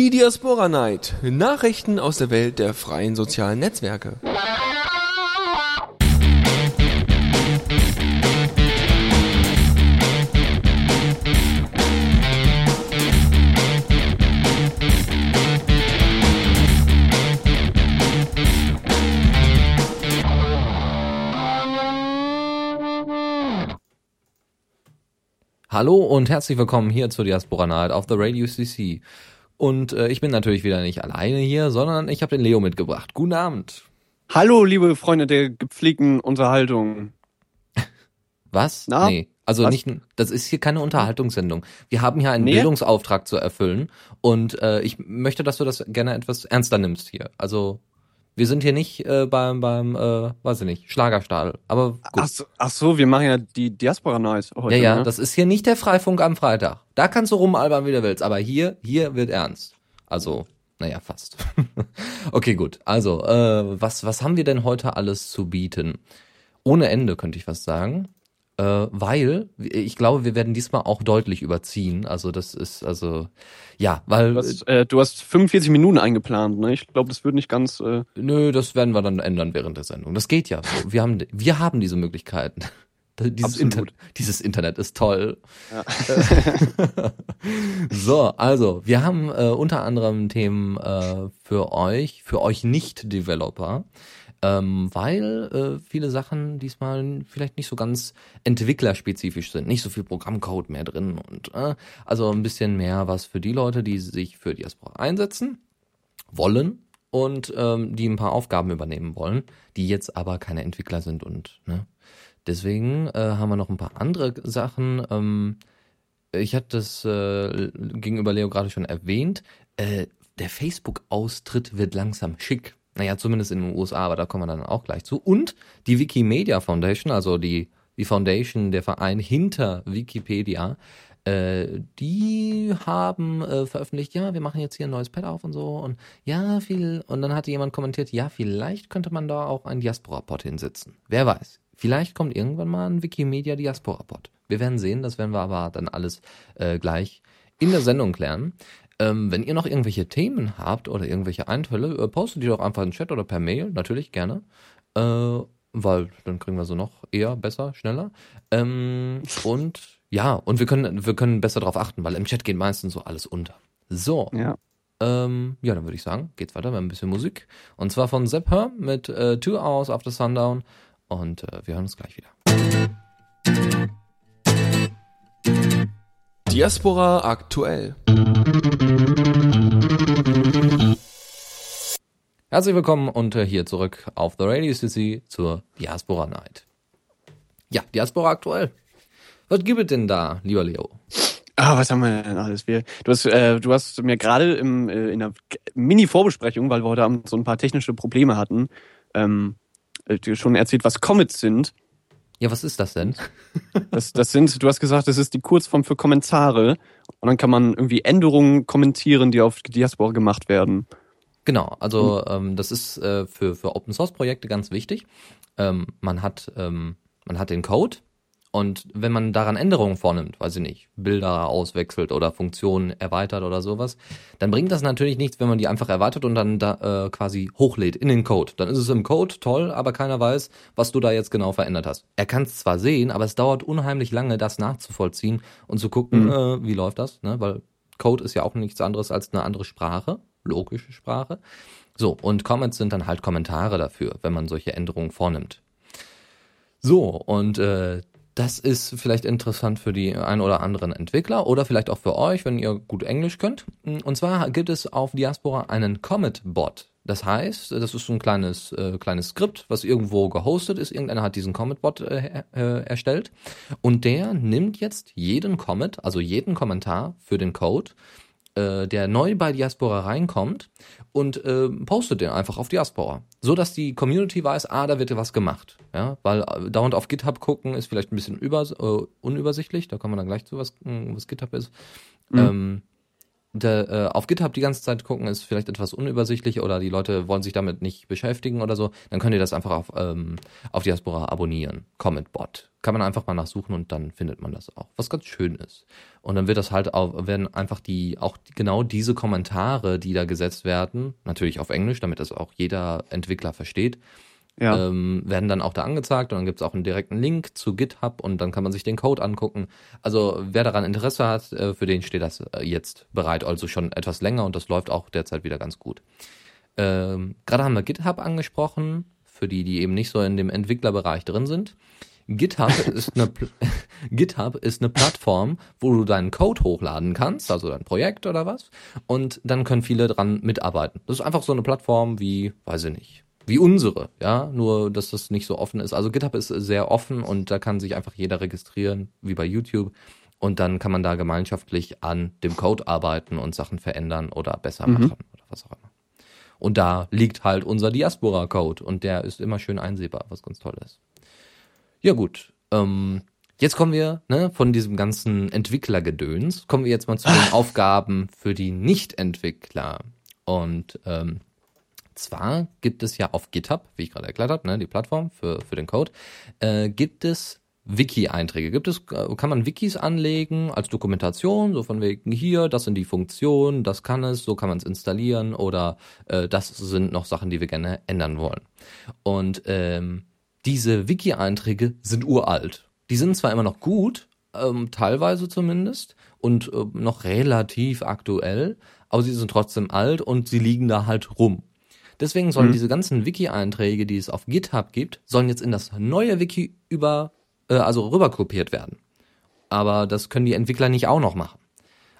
Die Diaspora Night. Nachrichten aus der Welt der freien sozialen Netzwerke. Hallo und herzlich willkommen hier zur Diaspora Night auf the Radio CC. Und äh, ich bin natürlich wieder nicht alleine hier, sondern ich habe den Leo mitgebracht. Guten Abend. Hallo, liebe Freunde der gepflegten Unterhaltung. Was? Na? Nee. Also Was? nicht, das ist hier keine Unterhaltungssendung. Wir haben hier einen Nee? Bildungsauftrag zu erfüllen und äh, ich möchte, dass du das gerne etwas ernster nimmst hier. Also wir sind hier nicht äh, beim, beim, äh, weiß ich nicht, Schlagerstadel. Aber gut. Ach so, ach so, wir machen ja die Diaspora Night heute. ja, ja, ne? das ist hier nicht der Freifunk am Freitag. Da kannst du rumalbern, wie du willst. Aber hier, hier wird ernst. Also, naja, fast. okay, gut. Also, äh, was, was haben wir denn heute alles zu bieten? Ohne Ende, könnte ich fast sagen. Äh, weil, ich glaube, wir werden diesmal auch deutlich überziehen. Also, das ist, also, ja, weil, Du hast, äh, du hast 45 Minuten eingeplant, ne? Ich glaube, das wird nicht ganz. Äh, nö, das werden wir dann ändern während der Sendung. Das geht ja. So. Wir haben, wir haben diese Möglichkeiten. Dieses. Inter dieses Internet ist toll. ja. So, also wir haben äh, unter anderem Themen äh, für euch, für euch Nicht-Developer, ähm, weil äh, viele Sachen diesmal vielleicht nicht so ganz entwicklerspezifisch sind, nicht so viel Programmcode mehr drin und äh, also ein bisschen mehr was für die Leute, die sich für Diaspora einsetzen wollen und ähm, die ein paar Aufgaben übernehmen wollen, die jetzt aber keine Entwickler sind und ne, deswegen äh, haben wir noch ein paar andere Sachen. Ähm, ich hatte das äh, gegenüber Leo gerade schon erwähnt. Äh, der Facebook-Austritt wird langsam schick. Naja, zumindest in den USA, aber da kommen wir dann auch gleich zu. Und die Wikimedia Foundation, also die, die Foundation, der Verein hinter Wikipedia, äh, die haben äh, veröffentlicht, ja, wir machen jetzt hier ein neues Pad auf und so und ja, viel, und dann hatte jemand kommentiert, ja, vielleicht könnte man da auch einen Diaspora-Pod hinsetzen. Wer weiß. Vielleicht kommt irgendwann mal ein Wikimedia Diaspora-Pod. Wir werden sehen, das werden wir aber dann alles äh, gleich in der Sendung klären. Ähm, wenn ihr noch irgendwelche Themen habt oder irgendwelche Einfälle, äh, postet die doch einfach in den Chat oder per Mail, natürlich gerne. Äh, weil dann kriegen wir so noch eher, besser, schneller. Ähm, und ja, und wir können, wir können besser darauf achten, weil im Chat geht meistens so alles unter. So, ja. ähm, ja, dann würde ich sagen, geht's weiter mit ein bisschen Musik. Und zwar von Sepp Hör mit äh, Two Hours After Sundown. Und äh, wir hören uns gleich wieder. Diaspora aktuell. Herzlich willkommen und äh, hier zurück auf The Radio CC zur Diaspora Night. Ja, Diaspora aktuell. Was gibt es denn da, lieber Leo? Ah, was haben wir denn alles? Wir, du, hast, äh, du hast mir gerade äh, in einer Mini-Vorbesprechung, weil wir heute Abend so ein paar technische Probleme hatten, ähm, äh, schon erzählt, was Commits sind. Ja, was ist das denn? Das, das sind, du hast gesagt, das ist die Kurzform für Kommentare. Und dann kann man irgendwie Änderungen kommentieren, die auf Diaspora gemacht werden. Genau, also ähm, das ist äh, für, für Open Source Projekte ganz wichtig. Ähm, man hat ähm, man hat den Code und wenn man daran Änderungen vornimmt, weiß ich nicht, Bilder auswechselt oder Funktionen erweitert oder sowas, dann bringt das natürlich nichts, wenn man die einfach erweitert und dann da äh, quasi hochlädt in den Code. Dann ist es im Code toll, aber keiner weiß, was du da jetzt genau verändert hast. Er kann es zwar sehen, aber es dauert unheimlich lange, das nachzuvollziehen und zu gucken, Mhm. äh, wie läuft das, ne? Weil Code ist ja auch nichts anderes als eine andere Sprache, logische Sprache. So, und Comments sind dann halt Kommentare dafür, wenn man solche Änderungen vornimmt. So, und äh, das ist vielleicht interessant für die ein oder anderen Entwickler oder vielleicht auch für euch, wenn ihr gut Englisch könnt. Und zwar gibt es auf Diaspora einen Commit-Bot. Das heißt, das ist so ein kleines, äh, kleines Skript, was irgendwo gehostet ist. Irgendeiner hat diesen Commit-Bot äh, äh, erstellt. Und der nimmt jetzt jeden Commit, also jeden Kommentar für den Code, äh, der neu bei Diaspora reinkommt und äh, postet den einfach auf Diaspora, so dass die Community weiß, ah, da wird ja was gemacht, ja, weil äh, dauernd auf GitHub gucken ist vielleicht ein bisschen über, äh, unübersichtlich, da kommen wir dann gleich zu, was, mh, was GitHub ist. Mhm. Ähm, der, äh, auf GitHub die ganze Zeit gucken, ist vielleicht etwas unübersichtlich oder die Leute wollen sich damit nicht beschäftigen oder so, dann könnt ihr das einfach auf, ähm, auf Diaspora abonnieren. Comment Bot. Kann man einfach mal nachsuchen und dann findet man das auch. Was ganz schön ist. Und dann wird das halt auch, werden einfach die, auch genau diese Kommentare, die da gesetzt werden, natürlich auf Englisch, damit das auch jeder Entwickler versteht, Ja. ähm, werden dann auch da angezeigt und dann gibt's auch einen direkten Link zu GitHub und dann kann man sich den Code angucken. Also wer daran Interesse hat, äh, für den steht das äh, jetzt bereit, also schon etwas länger und das läuft auch derzeit wieder ganz gut. Ähm, Gerade haben wir GitHub angesprochen, für die, die eben nicht so in dem Entwicklerbereich drin sind. GitHub ist eine GitHub ist eine Plattform, wo du deinen Code hochladen kannst, also dein Projekt oder was, und dann können viele dran mitarbeiten. Das ist einfach so eine Plattform wie, weiß ich nicht, wie unsere, ja, nur dass das nicht so offen ist. Also GitHub ist sehr offen und da kann sich einfach jeder registrieren, wie bei YouTube. Und dann kann man da gemeinschaftlich an dem Code arbeiten und Sachen verändern oder besser Mhm. machen oder was auch immer. Und da liegt halt unser Diaspora-Code und der ist immer schön einsehbar, was ganz toll ist. Ja gut, ähm, jetzt kommen wir ne, von diesem ganzen Entwicklergedöns, kommen wir jetzt mal zu den Aufgaben für die Nicht-Entwickler. Und ähm, zwar gibt es ja auf GitHub, wie ich gerade erklärt habe, ne, die Plattform für, für den Code, äh, gibt es Wiki-Einträge. Gibt es, äh, kann man Wikis anlegen als Dokumentation, so von wegen hier, das sind die Funktionen, das kann es, so kann man es installieren oder äh, das sind noch Sachen, die wir gerne ändern wollen. Und ähm, diese Wiki-Einträge sind uralt. Die sind zwar immer noch gut, ähm, teilweise zumindest, und äh, noch relativ aktuell, aber sie sind trotzdem alt und sie liegen da halt rum. Deswegen sollen Mhm. diese ganzen Wiki-Einträge, die es auf GitHub gibt, sollen jetzt in das neue Wiki über, äh, also rüberkopiert werden. Aber das können die Entwickler nicht auch noch machen.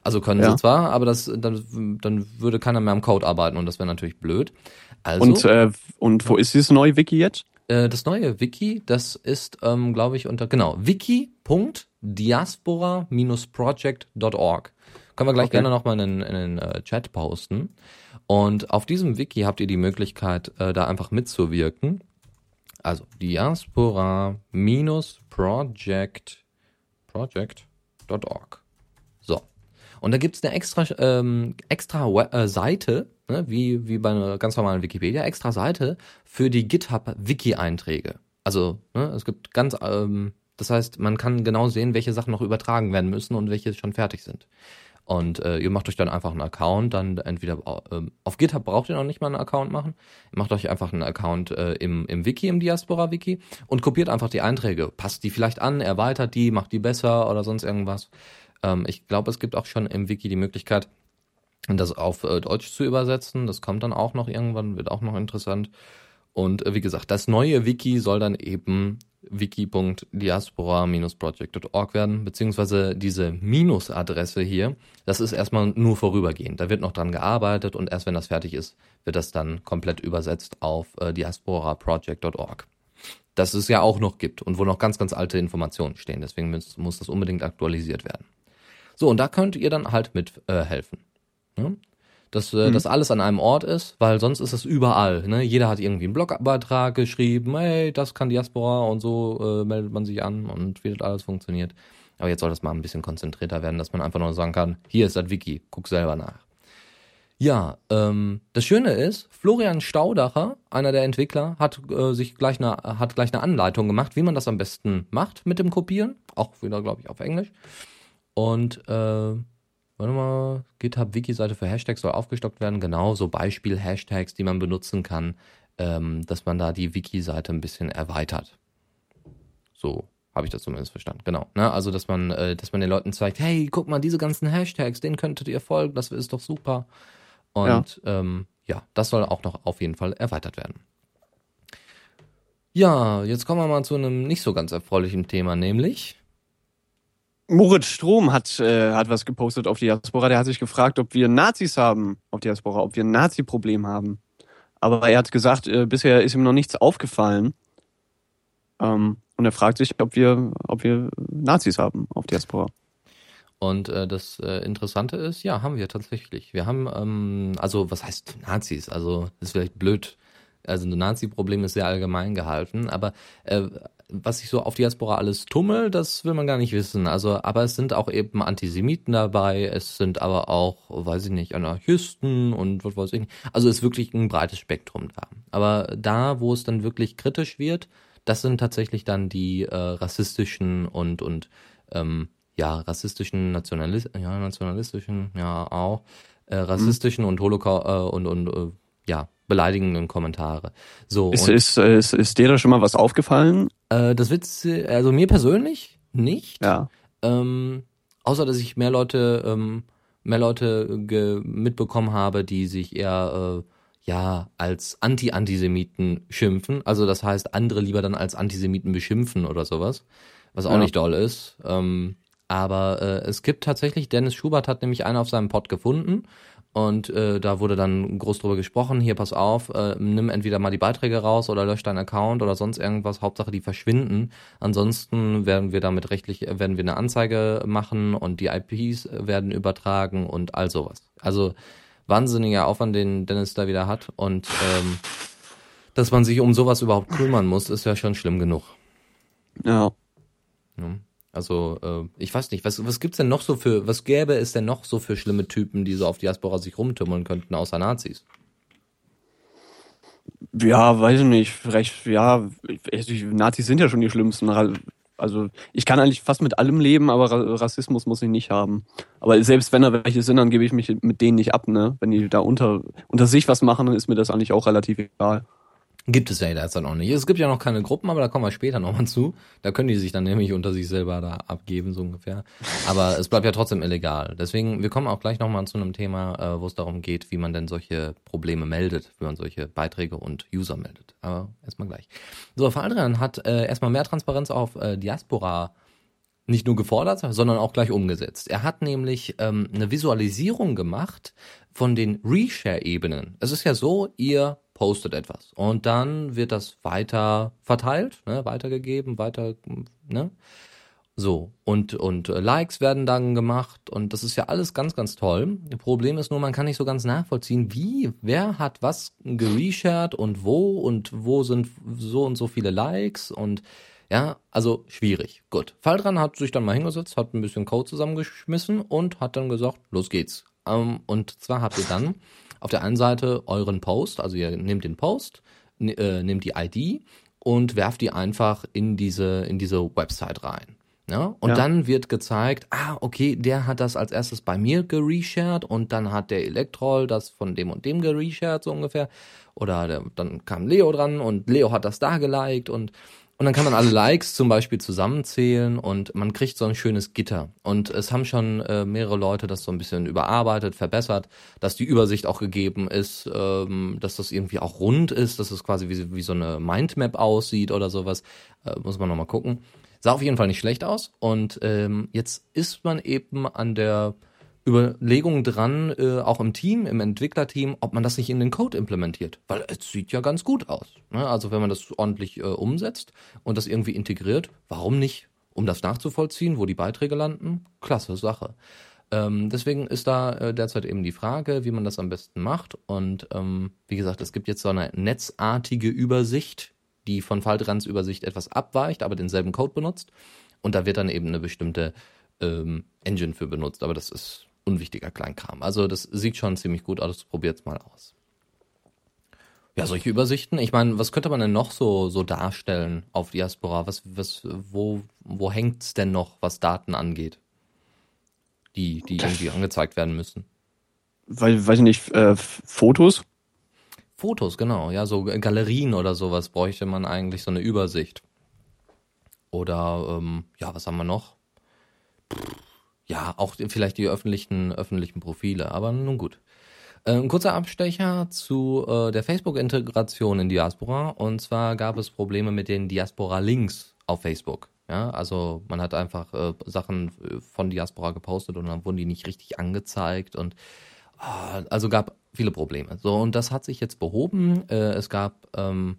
Also können Ja. sie zwar, aber das, dann, dann würde keiner mehr am Code arbeiten und das wäre natürlich blöd. Also, Und, äh, und wo ist dieses neue Wiki jetzt? äh, das neue Wiki, das ist, ähm, glaube ich, unter, genau, wiki.diaspora-project.org. Können wir gleich Okay. gerne nochmal in, den- in den äh, Chat posten. Und auf diesem Wiki habt ihr die Möglichkeit, äh, da einfach mitzuwirken. Also diaspora-project project.org. So. Und da gibt's eine extra, ähm, extra äh, Seite, ne, wie, wie bei einer ganz normalen Wikipedia, extra Seite für die GitHub-Wiki-Einträge. Also, ne, es gibt ganz, ähm, das heißt, man kann genau sehen, welche Sachen noch übertragen werden müssen und welche schon fertig sind. Und äh, ihr macht euch dann einfach einen Account, dann entweder ähm, auf GitHub braucht ihr noch nicht mal einen Account machen. Ihr macht euch einfach einen Account äh, im, im Wiki, im Diaspora-Wiki und kopiert einfach die Einträge. Passt die vielleicht an, erweitert die, macht die besser oder sonst irgendwas. Ähm, ich glaube, es gibt auch schon im Wiki die Möglichkeit, das auf äh, Deutsch zu übersetzen. Das kommt dann auch noch irgendwann, wird auch noch interessant. Und äh, wie gesagt, das neue Wiki soll dann eben wiki.diaspora-project.org werden, beziehungsweise diese Minus-Adresse hier, das ist erstmal nur vorübergehend. Da wird noch dran gearbeitet und erst wenn das fertig ist, wird das dann komplett übersetzt auf äh, diaspora-project.org. Das es ja auch noch gibt und wo noch ganz, ganz alte Informationen stehen. Deswegen muss, muss das unbedingt aktualisiert werden. So, und da könnt ihr dann halt mit äh, helfen. Ne? Dass äh, das alles an einem Ort ist, weil sonst ist es überall. Ne? Jeder hat irgendwie einen Blogbeitrag geschrieben, hey, das kann Diaspora und so äh, meldet man sich an und wie das alles funktioniert. Aber jetzt soll das mal ein bisschen konzentrierter werden, dass man einfach nur sagen kann, hier ist das Wiki, guck selber nach. Ja, ähm, das Schöne ist, Florian Staudacher, einer der Entwickler, hat äh, sich gleich eine, hat gleich eine Anleitung gemacht, wie man das am besten macht mit dem Kopieren. Auch wieder, glaube ich, auf Englisch. Und äh, warte mal, GitHub Wiki-Seite für Hashtags soll aufgestockt werden. Genau, so Beispiel-Hashtags, die man benutzen kann, ähm, dass man da die Wiki-Seite ein bisschen erweitert. So habe ich das zumindest verstanden. Genau. Ne? Also, dass man, äh, dass man den Leuten zeigt, hey, guck mal, diese ganzen Hashtags, denen könntet ihr folgen, das ist doch super. Und ja, ähm, ja das soll auch noch auf jeden Fall erweitert werden. Ja, jetzt kommen wir mal zu einem nicht so ganz erfreulichen Thema, nämlich Moritz Strom hat, äh, hat was gepostet auf Diaspora. Der hat sich gefragt, ob wir Nazis haben auf Diaspora, ob wir ein Nazi-Problem haben. Aber er hat gesagt, äh, bisher ist ihm noch nichts aufgefallen. Ähm, und er fragt sich, ob wir, ob wir Nazis haben auf Diaspora. Und äh, das äh, Interessante ist, ja, haben wir tatsächlich. Wir haben, ähm, also was heißt Nazis? Also ist vielleicht blöd. Also ein Nazi-Problem ist sehr allgemein gehalten, aber äh, was sich so auf Diaspora alles tummelt, das will man gar nicht wissen. Also, aber es sind auch eben Antisemiten dabei, es sind aber auch, weiß ich nicht, Anarchisten und was weiß ich nicht. Also ist wirklich ein breites Spektrum da. Aber da, wo es dann wirklich kritisch wird, das sind tatsächlich dann die äh, rassistischen und und ähm, ja rassistischen Nationalist ja nationalistischen ja auch äh, rassistischen mhm. und Holocaust äh, und und äh, ja beleidigenden Kommentare. So ist, ist, ist, ist dir da schon mal was aufgefallen? Äh, das Witz, also mir persönlich nicht. Ja. Ähm, außer dass ich mehr Leute ähm, mehr Leute mitbekommen habe, die sich eher äh, ja als Anti-Antisemiten schimpfen. Also das heißt, andere lieber dann als Antisemiten beschimpfen oder sowas, was auch ja. nicht doll ist. Ähm, aber äh, es gibt tatsächlich, Dennis Schubert hat nämlich einen auf seinem Pod gefunden und äh, da wurde dann groß drüber gesprochen, hier pass auf, äh, nimm entweder mal die Beiträge raus oder lösch deinen Account oder sonst irgendwas, Hauptsache die verschwinden. Ansonsten werden wir damit rechtlich, werden wir eine Anzeige machen und die IPs werden übertragen und all sowas. Also wahnsinniger Aufwand, den Dennis da wieder hat. Und ähm, dass man sich um sowas überhaupt kümmern muss, ist ja schon schlimm genug. Ja. ja. Also, äh, ich weiß nicht, was, was gibt's denn noch so für, was gäbe es denn noch so für schlimme Typen, die so auf Diaspora sich rumtümmeln könnten, außer Nazis? Ja, weiß ich nicht. Vielleicht, ja, Nazis sind ja schon die schlimmsten. Also ich kann eigentlich fast mit allem leben, aber Rassismus muss ich nicht haben. Aber selbst wenn da welche sind, dann gebe ich mich mit denen nicht ab, ne? Wenn die da unter, unter sich was machen, dann ist mir das eigentlich auch relativ egal. Gibt es ja jetzt auch nicht. Es gibt ja noch keine Gruppen, aber da kommen wir später nochmal zu. Da können die sich dann nämlich unter sich selber da abgeben, so ungefähr. Aber es bleibt ja trotzdem illegal. Deswegen, wir kommen auch gleich nochmal zu einem Thema, äh, wo es darum geht, wie man denn solche Probleme meldet, wie man solche Beiträge und User meldet. Aber erstmal gleich. So, Valdrian hat äh, erstmal mehr Transparenz auf äh, Diaspora nicht nur gefordert, sondern auch gleich umgesetzt. Er hat nämlich ähm, eine Visualisierung gemacht von den Reshare-Ebenen. Es ist ja so, ihr postet etwas. Und dann wird das weiter verteilt, ne, weitergegeben, weiter, ne? So, und, und äh, Likes werden dann gemacht und das ist ja alles ganz, ganz toll. Problem ist nur, man kann nicht so ganz nachvollziehen, wie, wer hat was gereshared und wo und wo sind so und so viele Likes und ja, also schwierig. Gut. Falldran hat sich dann mal hingesetzt, hat ein bisschen Code zusammengeschmissen und hat dann gesagt, los geht's. Ähm, und zwar habt ihr dann auf der einen Seite euren Post, also ihr nehmt den Post, äh, nehmt die ID und werft die einfach in diese, in diese Website rein. Ja? Und ja. dann wird gezeigt, ah, okay, der hat das als erstes bei mir gereshared und dann hat der Elektrol das von dem und dem gereshared, so ungefähr. Oder der, dann kam Leo dran und Leo hat das da geliked und und dann kann man alle Likes zum Beispiel zusammenzählen und man kriegt so ein schönes Gitter. Und es haben schon äh, mehrere Leute das so ein bisschen überarbeitet, verbessert, dass die Übersicht auch gegeben ist, ähm, dass das irgendwie auch rund ist, dass es quasi wie, wie so eine Mindmap aussieht oder sowas. Äh, muss man nochmal gucken. Sah auf jeden Fall nicht schlecht aus. Und ähm, jetzt ist man eben an der Überlegungen dran, äh, auch im Team, im Entwicklerteam, ob man das nicht in den Code implementiert. Weil es sieht ja ganz gut aus. Ne? Also wenn man das ordentlich äh, umsetzt und das irgendwie integriert, warum nicht? Um das nachzuvollziehen, wo die Beiträge landen, klasse Sache. Ähm, deswegen ist da äh, derzeit eben die Frage, wie man das am besten macht. Und ähm, wie gesagt, es gibt jetzt so eine netzartige Übersicht, die von Faltrans Übersicht etwas abweicht, aber denselben Code benutzt. Und da wird dann eben eine bestimmte ähm, Engine für benutzt. Aber das ist unwichtiger Kleinkram. Also das sieht schon ziemlich gut aus. Probiert's mal aus. Ja, solche Übersichten. Ich meine, was könnte man denn noch so so darstellen auf Diaspora? Was was wo wo hängt's denn noch, was Daten angeht, die die irgendwie angezeigt werden müssen? Weil weiß ich nicht, äh, Fotos. Fotos, genau. Ja, so Galerien oder sowas bräuchte man eigentlich so eine Übersicht. Oder ähm, ja, was haben wir noch? Ja, auch vielleicht die öffentlichen, öffentlichen Profile, aber nun gut. Äh, ein kurzer Abstecher zu äh, der Facebook-Integration in Diaspora. Und zwar gab es Probleme mit den Diaspora-Links auf Facebook. Ja, also man hat einfach äh, Sachen äh, von Diaspora gepostet und dann wurden die nicht richtig angezeigt und oh, also gab viele Probleme. So, und das hat sich jetzt behoben. Äh, es gab ähm,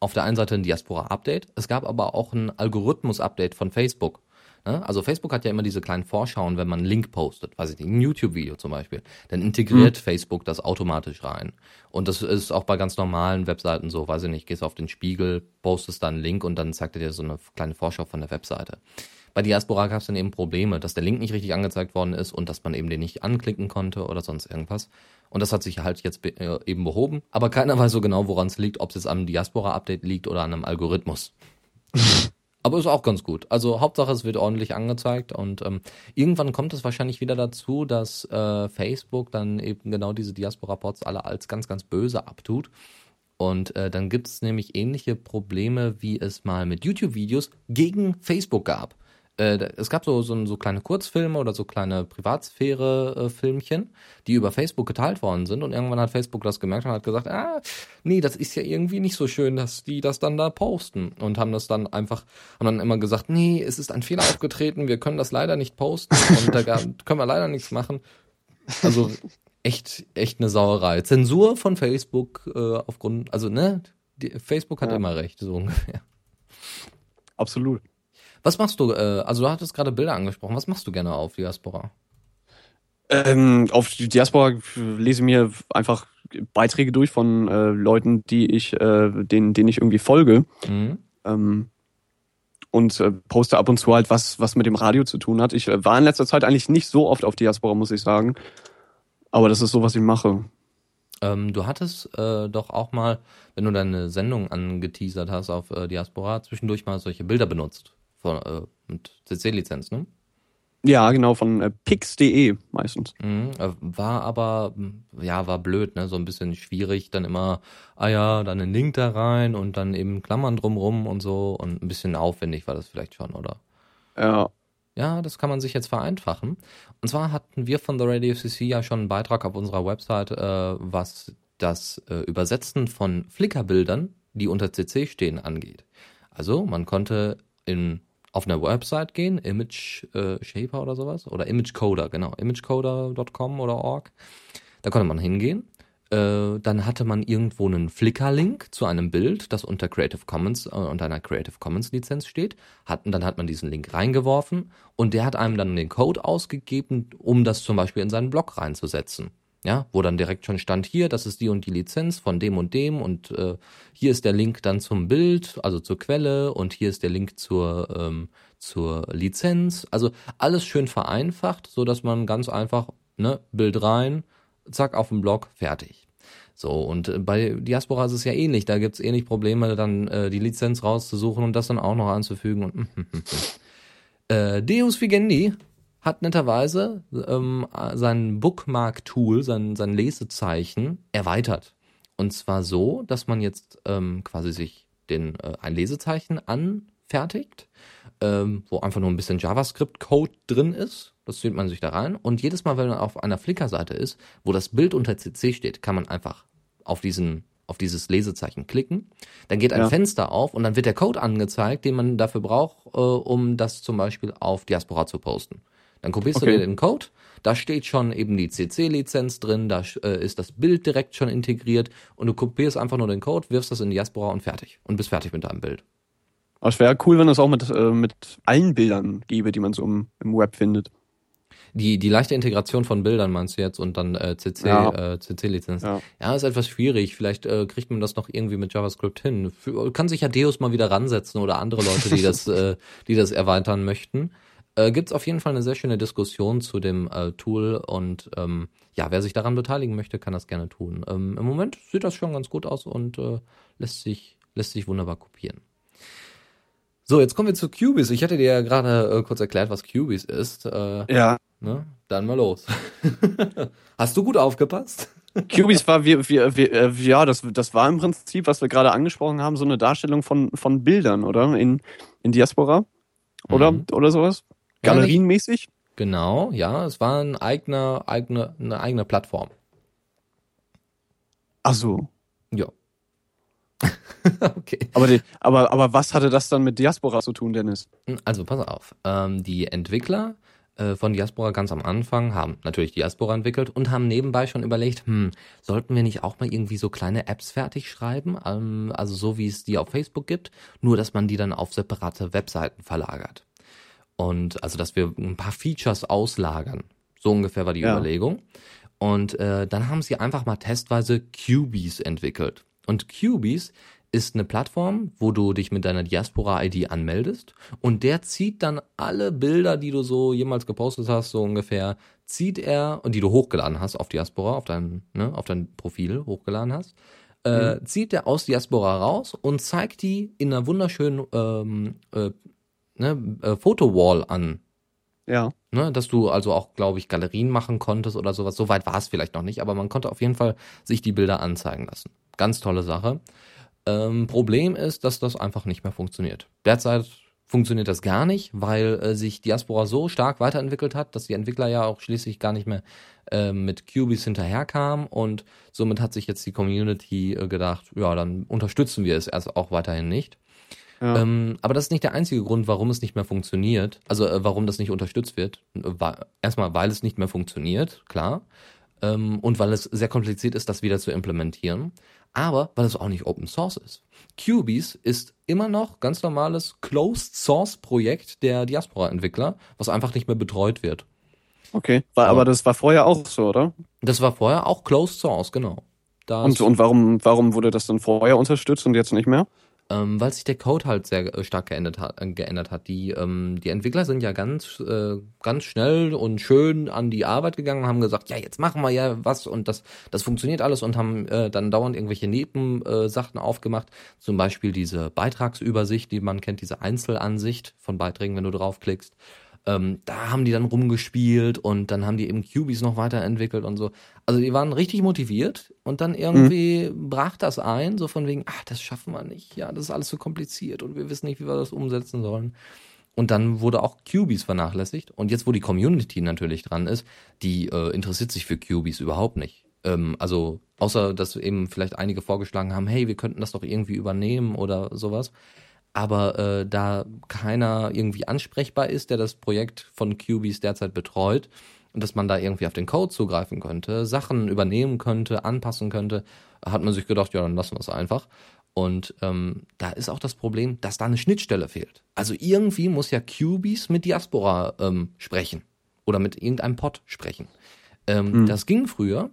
auf der einen Seite ein Diaspora-Update, es gab aber auch ein Algorithmus-Update von Facebook. Ne? Also Facebook hat ja immer diese kleinen Vorschauen, wenn man einen Link postet, weiß ich nicht, ein YouTube-Video zum Beispiel. Dann integriert mhm. Facebook das automatisch rein. Und das ist auch bei ganz normalen Webseiten so, weiß ich nicht, gehst auf den Spiegel, postest dann einen Link und dann zeigt er dir so eine kleine Vorschau von der Webseite. Bei Diaspora gab es dann eben Probleme, dass der Link nicht richtig angezeigt worden ist und dass man eben den nicht anklicken konnte oder sonst irgendwas. Und das hat sich halt jetzt be äh, eben behoben. Aber keiner weiß so genau, woran es liegt, ob es jetzt am Diaspora-Update liegt oder an einem Algorithmus. Aber ist auch ganz gut. Also Hauptsache, es wird ordentlich angezeigt und ähm, irgendwann kommt es wahrscheinlich wieder dazu, dass äh, Facebook dann eben genau diese Diaspora-Pods alle als ganz, ganz böse abtut. Und äh, dann gibt es nämlich ähnliche Probleme, wie es mal mit YouTube-Videos gegen Facebook gab äh, es gab so, so, so kleine Kurzfilme oder so kleine Privatsphäre-Filmchen, die über Facebook geteilt worden sind und irgendwann hat Facebook das gemerkt und hat gesagt, ah, nee, das ist ja irgendwie nicht so schön, dass die das dann da posten und haben das dann einfach, haben dann immer gesagt, nee, es ist ein Fehler aufgetreten, wir können das leider nicht posten und da können wir leider nichts machen. Also echt, echt eine Sauerei. Zensur von Facebook äh, aufgrund, also ne, die, Facebook hat ja. immer recht, so ungefähr. Absolut. Was machst du, äh, also du hattest gerade Bilder angesprochen, was machst du gerne auf Diaspora? Ähm, auf Diaspora lese mir einfach Beiträge durch von äh, Leuten, die ich, äh, denen, denen ich irgendwie folge. Mhm. Ähm, und äh, poste ab und zu halt was, was mit dem Radio zu tun hat. Ich äh, war in letzter Zeit eigentlich nicht so oft auf Diaspora, muss ich sagen. Aber das ist so, was ich mache. Ähm, du hattest äh, doch auch mal, wenn du deine Sendung angeteasert hast auf äh, Diaspora, zwischendurch mal solche Bilder benutzt von, äh, mit CC-Lizenz, ne? Ja, genau, von äh, pix.de meistens. Mhm, äh, war aber, ja, war blöd, ne? So ein bisschen schwierig, dann immer, ah ja, dann einen Link da rein und dann eben Klammern drumrum und so und ein bisschen aufwendig war das vielleicht schon, oder? Ja. Ja, das kann man sich jetzt vereinfachen. Und zwar hatten wir von The Radio CC ja schon einen Beitrag auf unserer Website, äh, was das äh, Übersetzen von Flickr-Bildern, die unter CC stehen, angeht. Also man konnte in auf eine Website gehen, Image äh, Shaper oder sowas, oder Image Coder, genau, imagecoder.com oder org. Da konnte man hingehen. Äh, dann hatte man irgendwo einen Flickr-Link zu einem Bild, das unter Creative Commons, äh, unter einer Creative Commons Lizenz steht. Hatten, dann hat man diesen Link reingeworfen und der hat einem dann den Code ausgegeben, um das zum Beispiel in seinen Blog reinzusetzen ja, wo dann direkt schon stand, hier, das ist die und die Lizenz von dem und dem und äh, hier ist der Link dann zum Bild, also zur Quelle und hier ist der Link zur, ähm, zur Lizenz. Also alles schön vereinfacht, so dass man ganz einfach, ne, Bild rein, zack, auf dem Blog, fertig. So, und äh, bei Diaspora ist es ja ähnlich, da gibt's ähnlich Probleme, dann äh, die Lizenz rauszusuchen und das dann auch noch anzufügen und äh, Deus Vigendi hat netterweise ähm, sein Bookmark-Tool, sein, sein Lesezeichen erweitert. Und zwar so, dass man jetzt ähm, quasi sich den, äh, ein Lesezeichen anfertigt, ähm, wo einfach nur ein bisschen JavaScript-Code drin ist. Das zieht man sich da rein. Und jedes Mal, wenn man auf einer Flickr-Seite ist, wo das Bild unter CC steht, kann man einfach auf diesen auf dieses Lesezeichen klicken. Dann geht ein ja. Fenster auf und dann wird der Code angezeigt, den man dafür braucht, äh, um das zum Beispiel auf Diaspora zu posten. Dann kopierst okay. du dir den Code, da steht schon eben die CC-Lizenz drin, da äh, ist das Bild direkt schon integriert und du kopierst einfach nur den Code, wirfst das in Diaspora und fertig und bist fertig mit deinem Bild. Aber es wäre cool, wenn es auch mit, äh, mit allen Bildern gäbe, die man so im, im Web findet. Die, die leichte Integration von Bildern meinst du jetzt und dann äh, CC, ja. äh, CC-Lizenz. Ja. ja, ist etwas schwierig. Vielleicht äh, kriegt man das noch irgendwie mit JavaScript hin. Für, kann sich ja Deus mal wieder ransetzen oder andere Leute, die das, äh, die das erweitern möchten äh, gibt es auf jeden Fall eine sehr schöne Diskussion zu dem äh, Tool und ähm, ja, wer sich daran beteiligen möchte, kann das gerne tun. Ähm, Im Moment sieht das schon ganz gut aus und äh, lässt, sich, lässt sich wunderbar kopieren. So, jetzt kommen wir zu Cubase. Ich hatte dir ja gerade äh, kurz erklärt, was Cubase ist. Äh, ja. Ne? Dann mal los. Hast du gut aufgepasst? Cubase war, wie, wie, wie, äh, ja, das, das war im Prinzip, was wir gerade angesprochen haben, so eine Darstellung von, von Bildern, oder? In, in Diaspora? Oder, mhm. oder sowas? Galerienmäßig? Genau, ja, es war ein eigener, eigene, eine eigene Plattform. Ach so. Ja. okay. Aber, die, aber, aber was hatte das dann mit Diaspora zu tun, Dennis? Also pass auf, ähm, die Entwickler äh, von Diaspora ganz am Anfang haben natürlich Diaspora entwickelt und haben nebenbei schon überlegt, hm, sollten wir nicht auch mal irgendwie so kleine Apps fertig schreiben, ähm, also so wie es die auf Facebook gibt, nur dass man die dann auf separate Webseiten verlagert. Und also, dass wir ein paar Features auslagern. So ungefähr war die Ja. Überlegung. Und äh, dann haben sie einfach mal testweise Cubies entwickelt. Und Cubies ist eine Plattform, wo du dich mit deiner Diaspora-ID anmeldest und der zieht dann alle Bilder, die du so jemals gepostet hast, so ungefähr, zieht er und die du hochgeladen hast auf Diaspora, auf dein, ne, auf dein Profil hochgeladen hast, äh, zieht er aus Diaspora raus und zeigt die in einer wunderschönen ähm, äh, ne, äh, Fotowall an. Ja. Ne, dass du also auch, glaube ich, Galerien machen konntest oder sowas. So weit war es vielleicht noch nicht, aber man konnte auf jeden Fall sich die Bilder anzeigen lassen. Ganz tolle Sache. Ähm, Problem ist, dass das einfach nicht mehr funktioniert. Derzeit funktioniert das gar nicht, weil äh, sich Diaspora so stark weiterentwickelt hat, dass die Entwickler ja auch schließlich gar nicht mehr äh, mit Cubies hinterherkamen und somit hat sich jetzt die Community äh, gedacht, ja, dann unterstützen wir es erst auch weiterhin nicht. Ja. Ähm, aber das ist nicht der einzige Grund, warum es nicht mehr funktioniert. Also äh, warum das nicht unterstützt wird. Erstmal, weil es nicht mehr funktioniert, klar. Ähm, und weil es sehr kompliziert ist, das wieder zu implementieren. Aber weil es auch nicht Open Source ist. Cubies ist immer noch ganz normales Closed Source Projekt der Diaspora-Entwickler, was einfach nicht mehr betreut wird. Okay. War, aber das war vorher auch so, oder? Das war vorher auch Closed Source, genau. Da Und, und warum, warum wurde das dann vorher unterstützt und jetzt nicht mehr? Ähm, weil sich der Code halt sehr äh, stark geändert hat. Äh, geändert hat. Die, ähm, die Entwickler sind ja ganz, äh, ganz schnell und schön an die Arbeit gegangen und haben gesagt, ja, jetzt machen wir ja was und das, das funktioniert alles und haben äh, dann dauernd irgendwelche Nebensachen äh, aufgemacht. Zum Beispiel diese Beitragsübersicht, die man kennt, diese Einzelansicht von Beiträgen, wenn du draufklickst. Ähm, da haben die dann rumgespielt und dann haben die eben Cubies noch weiterentwickelt und so. Also die waren richtig motiviert und dann irgendwie brach das ein, so von wegen, ach, das schaffen wir nicht, ja, das ist alles so kompliziert und wir wissen nicht, wie wir das umsetzen sollen. Und dann wurde auch Cubies vernachlässigt. Und jetzt, wo die Community natürlich dran ist, die äh, interessiert sich für Cubies überhaupt nicht. Ähm, also, außer dass eben vielleicht einige vorgeschlagen haben, hey, wir könnten das doch irgendwie übernehmen oder sowas. Aber äh, da keiner irgendwie ansprechbar ist, der das Projekt von Cubies derzeit betreut, und dass man da irgendwie auf den Code zugreifen könnte, Sachen übernehmen könnte, anpassen könnte, hat man sich gedacht, ja, dann lassen wir es einfach. Und ähm, da ist auch das Problem, dass da eine Schnittstelle fehlt. Also irgendwie muss ja Cubies mit Diaspora ähm, sprechen oder mit irgendeinem Pod sprechen. Ähm, Das ging früher,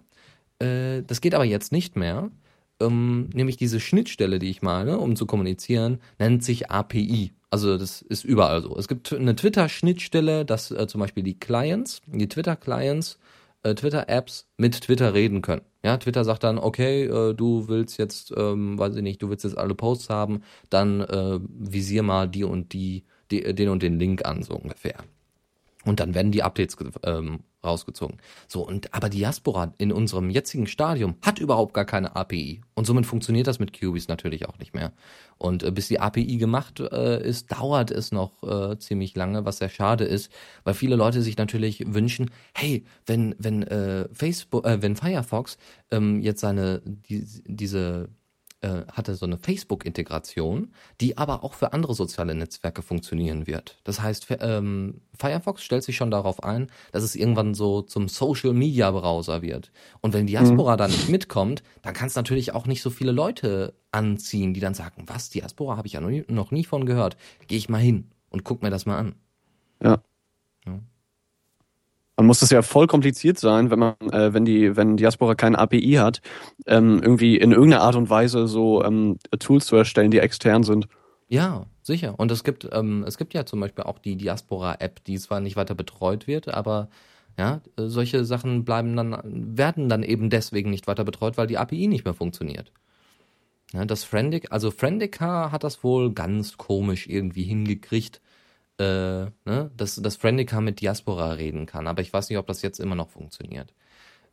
äh, das geht aber jetzt nicht mehr. Ähm, nämlich diese Schnittstelle, die ich meine, um zu kommunizieren, nennt sich API. Also das ist überall so. Es gibt eine Twitter-Schnittstelle, dass äh, zum Beispiel die Clients, die Twitter-Clients, äh, Twitter-Apps mit Twitter reden können. Ja, Twitter sagt dann, okay, äh, du willst jetzt, ähm, weiß ich nicht, du willst jetzt alle Posts haben, dann äh, visier mal die und die, die, den und den Link an, so ungefähr. Und dann werden die Updates ähm, rausgezogen. So, und aber Diaspora in unserem jetzigen Stadium hat überhaupt gar keine API. Und somit funktioniert das mit Cubies natürlich auch nicht mehr. Und äh, bis die API gemacht äh, ist, dauert es noch äh, ziemlich lange, was sehr schade ist, weil viele Leute sich natürlich wünschen, hey, wenn, wenn äh, Facebook, äh, wenn Firefox ähm, jetzt seine die, diese äh, hatte so eine Facebook-Integration, die aber auch für andere soziale Netzwerke funktionieren wird. Das heißt, ähm, Firefox stellt sich schon darauf ein, dass es irgendwann so zum Social-Media-Browser wird. Und wenn Diaspora da nicht mitkommt, dann kann es natürlich auch nicht so viele Leute anziehen, die dann sagen, was, Diaspora habe ich ja noch nie, noch nie von gehört. Gehe ich mal hin und guck mir das mal an. Ja. Man muss das ja voll kompliziert sein, wenn man, äh, wenn die, wenn Diaspora keine API hat, ähm, irgendwie in irgendeiner Art und Weise so ähm, Tools zu erstellen, die extern sind. Ja, sicher. Und es gibt, ähm, es gibt ja zum Beispiel auch die Diaspora-App, die zwar nicht weiter betreut wird, aber ja, solche Sachen bleiben dann, werden dann eben deswegen nicht weiter betreut, weil die API nicht mehr funktioniert. Ja, das Friendic, also Friendica hat das wohl ganz komisch irgendwie hingekriegt, äh, ne, dass, dass Friendica mit Diaspora reden kann. Aber ich weiß nicht, ob das jetzt immer noch funktioniert.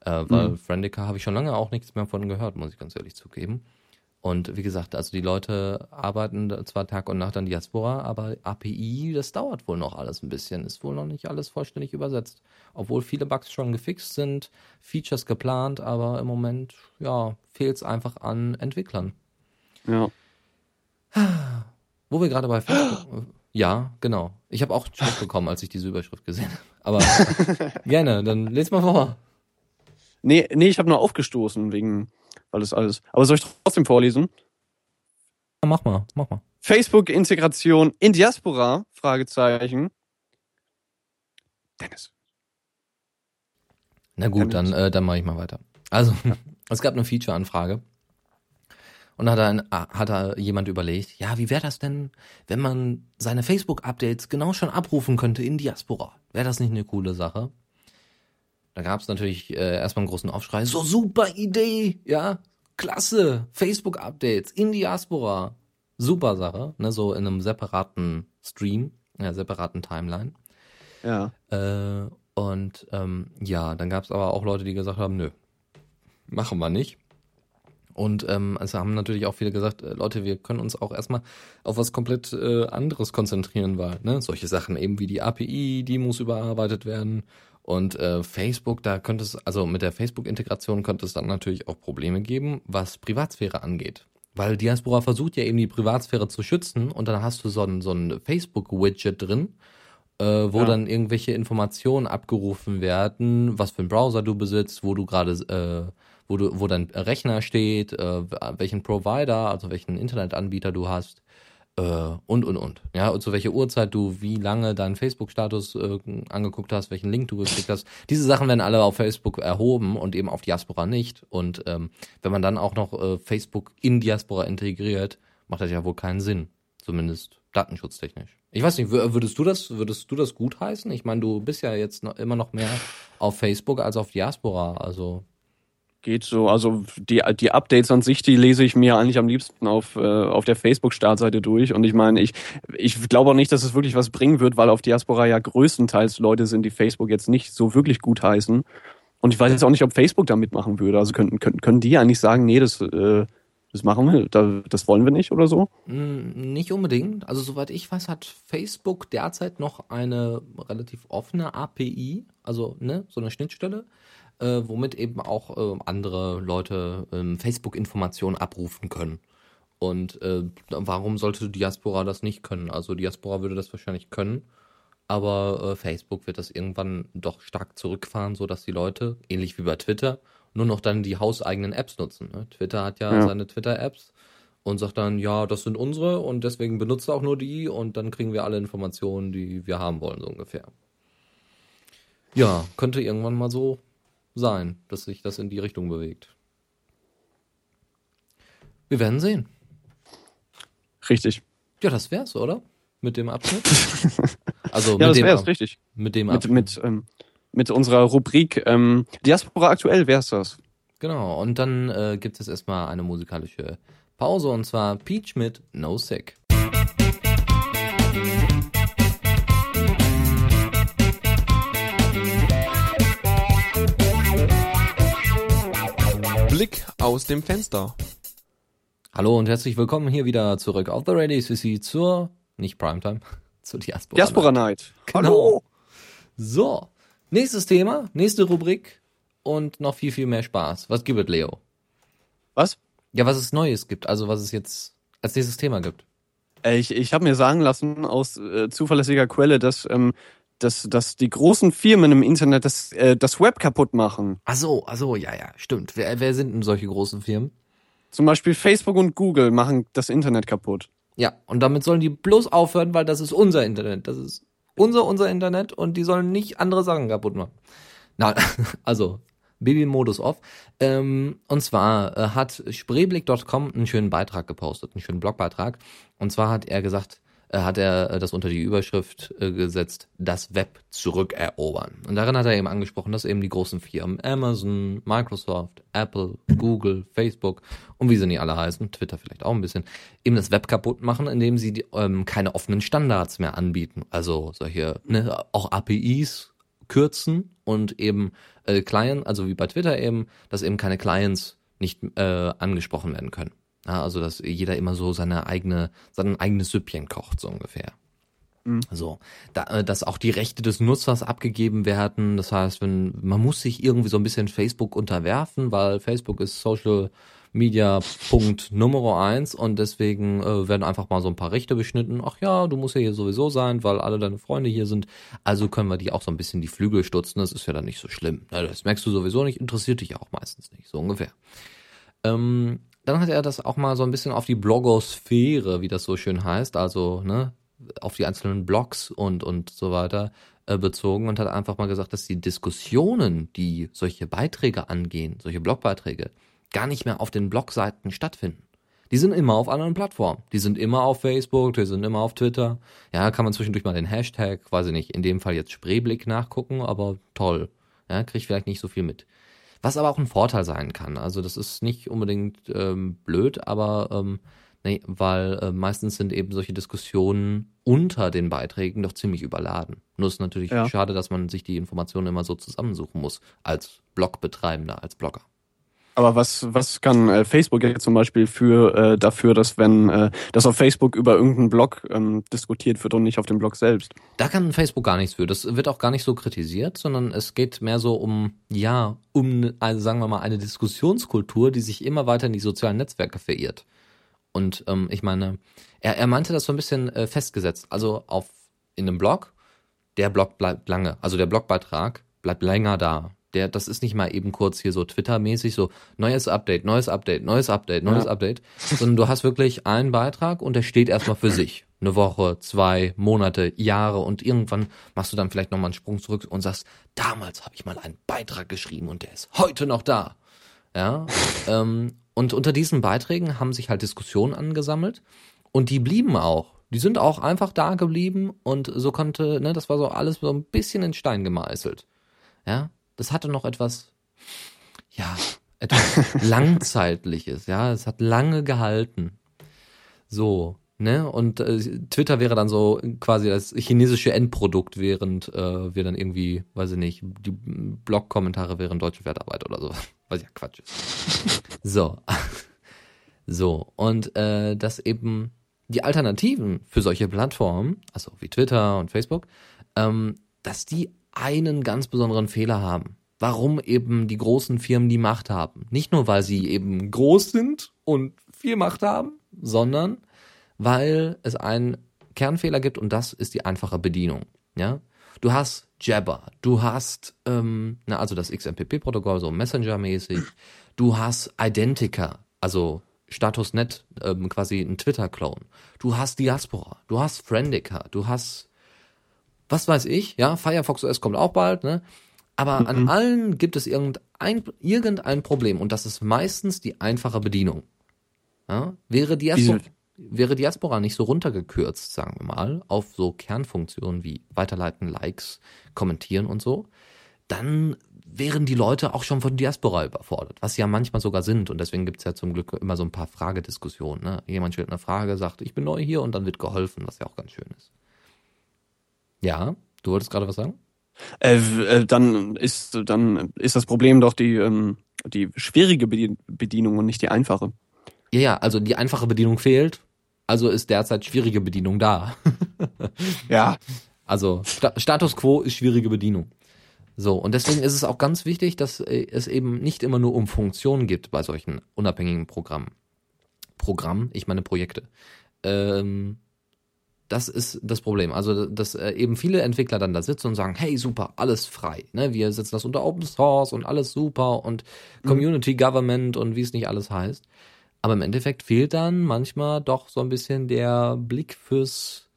Äh, weil Mhm. Friendica habe ich schon lange auch nichts mehr von gehört, muss ich ganz ehrlich zugeben. Und wie gesagt, also die Leute arbeiten zwar Tag und Nacht an Diaspora, aber API, das dauert wohl noch alles ein bisschen. Ist wohl noch nicht alles vollständig übersetzt. Obwohl viele Bugs schon gefixt sind, Features geplant, aber im Moment, ja, fehlt es einfach an Entwicklern. Ja. Wo wir gerade bei Facebook. Ja, genau. Ich habe auch Schock bekommen, als ich diese Überschrift gesehen habe. Aber gerne, dann lest mal vor. Nee, nee, ich habe nur aufgestoßen wegen, weil das alles. Aber soll ich trotzdem vorlesen? Mach mal, mach mal. Facebook-Integration in Diaspora? Fragezeichen. Dennis. Na gut, dann, Dennis. äh, dann mache ich mal weiter. Also, es gab eine Feature-Anfrage. Und hat dann hat da jemand überlegt, ja, wie wäre das denn, wenn man seine Facebook-Updates genau schon abrufen könnte in Diaspora? Wäre das nicht eine coole Sache? Da gab es natürlich äh, erstmal einen großen Aufschrei, so super Idee, ja, klasse, Facebook-Updates in Diaspora, super Sache, ne, so in einem separaten Stream, einer separaten Timeline. Ja. Äh, und ähm, ja, dann gab es aber auch Leute, die gesagt haben, nö, machen wir nicht. Und ähm, also haben natürlich auch viele gesagt, äh, Leute, wir können uns auch erstmal auf was komplett äh, anderes konzentrieren, weil ne, solche Sachen eben wie die API, die muss überarbeitet werden. Und äh, Facebook, da könnte es, also mit der Facebook-Integration könnte es dann natürlich auch Probleme geben, was Privatsphäre angeht. Weil Diaspora versucht ja eben die Privatsphäre zu schützen und dann hast du so ein, so ein Facebook-Widget drin, äh, wo Ja. dann irgendwelche Informationen abgerufen werden, was für einen Browser du besitzt, wo du gerade, äh, wo du, wo dein Rechner steht, äh, welchen Provider, also welchen Internetanbieter du hast, äh, und und und. Ja, und zu welcher Uhrzeit du wie lange deinen Facebook-Status äh, angeguckt hast, welchen Link du geklickt hast. Diese Sachen werden alle auf Facebook erhoben und eben auf Diaspora nicht. Und ähm, wenn man dann auch noch äh, Facebook in Diaspora integriert, macht das ja wohl keinen Sinn. Zumindest datenschutztechnisch. Ich weiß nicht, wür- würdest du das, würdest du das gut heißen? Ich meine, du bist ja jetzt noch, immer noch mehr auf Facebook als auf Diaspora, also. Geht so. Also die, die Updates an sich, die lese ich mir eigentlich am liebsten auf, äh, auf der Facebook-Startseite durch. Und ich meine, ich, ich glaube auch nicht, dass es wirklich was bringen wird, weil auf Diaspora ja größtenteils Leute sind, die Facebook jetzt nicht so wirklich gut heißen. Und ich weiß jetzt auch nicht, ob Facebook da mitmachen würde. Also könnten, könnten, können die eigentlich sagen, nee, das, äh, das machen wir, da, das wollen wir nicht oder so? Mm, Nicht unbedingt. Also soweit ich weiß, hat Facebook derzeit noch eine relativ offene API, also ne, so eine Schnittstelle, äh, womit eben auch äh, andere Leute ähm, Facebook-Informationen abrufen können. Und äh, warum sollte Diaspora das nicht können? Also Diaspora würde das wahrscheinlich können, aber äh, Facebook wird das irgendwann doch stark zurückfahren, so dass die Leute, ähnlich wie bei Twitter, nur noch dann die hauseigenen Apps nutzen. Ne? Twitter hat ja, Ja. seine Twitter-Apps und sagt dann, ja, das sind unsere und deswegen benutzt auch nur die und dann kriegen wir alle Informationen, die wir haben wollen, so ungefähr. Ja, könnte irgendwann mal so sein, dass sich das in die Richtung bewegt. Wir werden sehen. Richtig. Ja, das wär's, oder? Mit dem Abschnitt? Also Ja, mit, das dem, wäre es, richtig. mit dem Mit, Abschnitt. mit, ähm, mit unserer Rubrik ähm, Diaspora aktuell wär's das. Genau, und dann äh, gibt es erstmal eine musikalische Pause und zwar Peach mit No Sick. Blick aus dem Fenster. Hallo und herzlich willkommen hier wieder zurück auf The Radio CC zur, nicht Primetime, zur Diaspora. Diaspora Night. Genau. Hallo. So, nächstes Thema, nächste Rubrik und noch viel, viel mehr Spaß. Was gibt es, Leo? Was? Ja, was es Neues gibt, also was es jetzt als nächstes Thema gibt. Äh, Ich, ich habe mir sagen lassen aus äh, zuverlässiger Quelle, dass, ähm, dass, dass die großen Firmen im Internet das, äh, das Web kaputt machen. Ach so, ach so, ja, ja, stimmt. Wer, wer sind denn solche großen Firmen? Zum Beispiel Facebook und Google machen das Internet kaputt. Ja, und damit sollen die bloß aufhören, weil das ist unser Internet. Das ist unser, unser Internet und die sollen nicht andere Sachen kaputt machen. Na, also, Baby-Modus off. Ähm, und zwar äh, hat Spreeblick.com einen schönen Beitrag gepostet, einen schönen Blogbeitrag. Und zwar hat er gesagt, hat er äh, das unter die Überschrift äh, gesetzt, das Web zurückerobern. Und darin hat er eben angesprochen, dass eben die großen Firmen Amazon, Microsoft, Apple, Google, Facebook und wie sie nicht alle heißen, Twitter vielleicht auch ein bisschen, eben das Web kaputt machen, indem sie die, ähm, keine offenen Standards mehr anbieten. Also solche, ne, auch APIs kürzen und eben äh, Client, also wie bei Twitter eben, dass eben keine Clients nicht äh, angesprochen werden können. Ja, also dass jeder immer so seine eigene, sein eigenes Süppchen kocht, so ungefähr. So, da, äh, dass auch die Rechte des Nutzers abgegeben werden. Das heißt, wenn man muss sich irgendwie so ein bisschen Facebook unterwerfen, weil Facebook ist Social Media Punkt Nummer eins und deswegen äh, werden einfach mal so ein paar Rechte beschnitten. Ach ja, du musst ja hier sowieso sein, weil alle deine Freunde hier sind. Also können wir die auch so ein bisschen die Flügel stutzen. Das ist ja dann nicht so schlimm. Na, Das merkst du sowieso nicht, interessiert dich ja auch meistens nicht, so ungefähr. Ähm, dann hat er das auch mal so ein bisschen auf die Blogosphäre, wie das so schön heißt, also ne, auf die einzelnen Blogs und und so weiter äh, bezogen und hat einfach mal gesagt, dass die Diskussionen, die solche Beiträge angehen, solche Blogbeiträge, gar nicht mehr auf den Blogseiten stattfinden. Die sind immer auf anderen Plattformen. Die sind immer auf Facebook, die sind immer auf Twitter. Ja, kann man zwischendurch mal den Hashtag, weiß ich nicht, in dem Fall jetzt Spreeblick nachgucken, aber toll. Ja, kriege ich vielleicht nicht so viel mit. Was aber auch ein Vorteil sein kann. Also das ist nicht unbedingt ähm, blöd, aber ähm, nee, weil äh, meistens sind eben solche Diskussionen unter den Beiträgen doch ziemlich überladen. Nur ist natürlich Ja. schade, dass man sich die Informationen immer so zusammensuchen muss als Blogbetreibender, als Blogger. Aber was, was kann äh, Facebook jetzt zum Beispiel für äh, dafür, dass wenn äh, das auf Facebook über irgendeinen Blog ähm, diskutiert wird und nicht auf dem Blog selbst? Da kann Facebook gar nichts für. Das wird auch gar nicht so kritisiert, sondern es geht mehr so um, ja, um, also sagen wir mal, eine Diskussionskultur, die sich immer weiter in die sozialen Netzwerke verirrt. Und ähm, ich meine, er, er meinte das so ein bisschen äh, festgesetzt. Also auf in einem Blog, der Blog bleibt lange. Also der Blogbeitrag bleibt länger da. Der, das ist nicht mal eben kurz hier so Twitter-mäßig, so neues Update, neues Update, neues Update, neues Ja. Update, sondern du hast wirklich einen Beitrag und der steht erstmal für sich. Eine Woche, zwei, Monate, Jahre und irgendwann machst du dann vielleicht nochmal einen Sprung zurück und sagst, damals habe ich mal einen Beitrag geschrieben und der ist heute noch da. Ja, ähm, und unter diesen Beiträgen haben sich halt Diskussionen angesammelt und die blieben auch. Die sind auch einfach da geblieben und so konnte, ne, das war so alles so ein bisschen in Stein gemeißelt. Ja, das hatte noch etwas, ja, etwas langzeitliches, ja, es hat lange gehalten. So, ne, und äh, Twitter wäre dann so quasi das chinesische Endprodukt, während äh, wir dann irgendwie, weiß ich nicht, die Blog-Kommentare wären deutsche Wertarbeit oder so, was ja Quatsch ist. So, so, und äh, dass eben die Alternativen für solche Plattformen, also wie Twitter und Facebook, ähm, dass die einen ganz besonderen Fehler haben. Warum eben die großen Firmen die Macht haben. Nicht nur, weil sie eben groß sind und viel Macht haben, sondern weil es einen Kernfehler gibt und das ist die einfache Bedienung. Ja, du hast Jabber, du hast ähm, na also das XMPP-Protokoll so Messenger-mäßig, du hast Identica, also Statusnet, ähm, quasi ein Twitter-Clone. Du hast Diaspora, du hast Friendica, du hast was weiß ich, ja, Firefox OS kommt auch bald, ne? Aber an allen gibt es irgendein, irgendein Problem und das ist meistens die einfache Bedienung. Ja? Wäre, Diaspora, wäre Diaspora nicht so runtergekürzt, sagen wir mal, auf so Kernfunktionen wie Weiterleiten, Likes, Kommentieren und so, dann wären die Leute auch schon von Diaspora überfordert, was sie ja manchmal sogar sind. Und deswegen gibt's ja zum Glück immer so ein paar Fragediskussionen. Ne? Jemand stellt eine Frage, sagt, ich bin neu hier und dann wird geholfen, was ja auch ganz schön ist. Ja, du wolltest gerade was sagen? Äh, äh, dann ist dann ist das Problem doch die ähm, die schwierige Bedien- Bedienung und nicht die einfache. Ja, ja, also die einfache Bedienung fehlt, also ist derzeit schwierige Bedienung da. Ja. Also Sta Status quo ist schwierige Bedienung. So, und deswegen ist es auch ganz wichtig, dass äh, es eben nicht immer nur um Funktionen geht bei solchen unabhängigen Programmen. Programm, ich meine Projekte. Ähm, das ist das Problem. Also, dass äh, eben viele Entwickler dann da sitzen und sagen, hey, super, alles frei. Ne? Wir setzen das unter Open Source und alles super und Community Government und wie es nicht alles heißt. Aber im Endeffekt fehlt dann manchmal doch so ein bisschen der Blick fürs,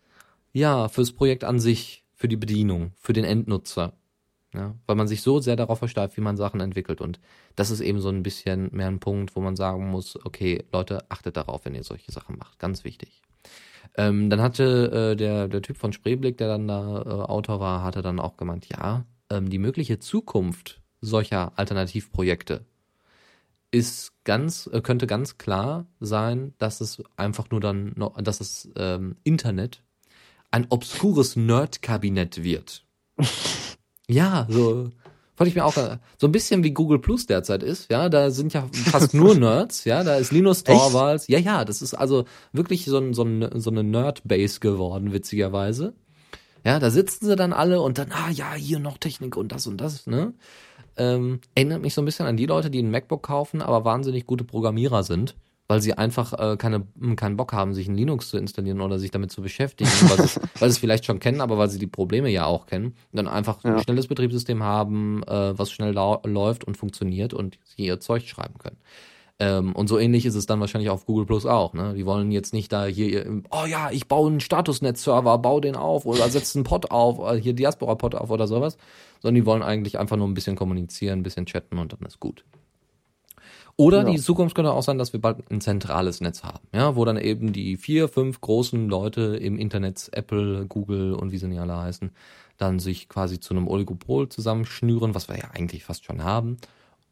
ja, fürs Projekt an sich, für die Bedienung, für den Endnutzer. Ja, weil man sich so sehr darauf versteift, wie man Sachen entwickelt. Und das ist eben so ein bisschen mehr ein Punkt, wo man sagen muss, okay, Leute, achtet darauf, wenn ihr solche Sachen macht. Ganz wichtig. Ähm, dann hatte äh, der, der Typ von Spreeblick, der dann da äh, Autor war, hatte dann auch gemeint, ja, ähm, die mögliche Zukunft solcher Alternativprojekte ist ganz, äh, könnte ganz klar sein, dass es einfach nur dann, noch, dass das ähm, Internet ein obskures Nerd-Kabinett wird. ja, so fand ich mir auch so ein bisschen wie Google Plus derzeit ist, ja, da sind ja fast nur Nerds, ja, da ist Linus Torvalds, ja, ja, das ist also wirklich so, ein, so, ein, so eine Nerd-Base geworden, witzigerweise. Ja, da sitzen sie dann alle und dann, ah ja, hier noch Technik und das und das, ne? Ähm, erinnert mich so ein bisschen an die Leute, die ein MacBook kaufen, aber wahnsinnig gute Programmierer sind, weil sie einfach äh, keine, keinen Bock haben, sich ein Linux zu installieren oder sich damit zu beschäftigen, weil sie es- weil sie es vielleicht schon kennen, aber weil sie die Probleme ja auch kennen. Und dann einfach ein Ja. schnelles Betriebssystem haben, äh, was schnell läuft und funktioniert und sie ihr Zeug schreiben können. Ähm, und so ähnlich ist es dann wahrscheinlich auf Google Plus auch. Ne? Die wollen jetzt nicht da hier, oh ja, ich baue einen Statusnet-Server, baue den auf oder setze einen Pod auf, oder hier Diaspora-Pod auf oder sowas, sondern die wollen eigentlich einfach nur ein bisschen kommunizieren, ein bisschen chatten und dann ist gut. Oder Ja. die Zukunft könnte auch sein, dass wir bald ein zentrales Netz haben, ja, wo dann eben die vier, fünf großen Leute im Internet, Apple, Google und wie sie nicht alle heißen, dann sich quasi zu einem Oligopol zusammenschnüren, was wir ja eigentlich fast schon haben,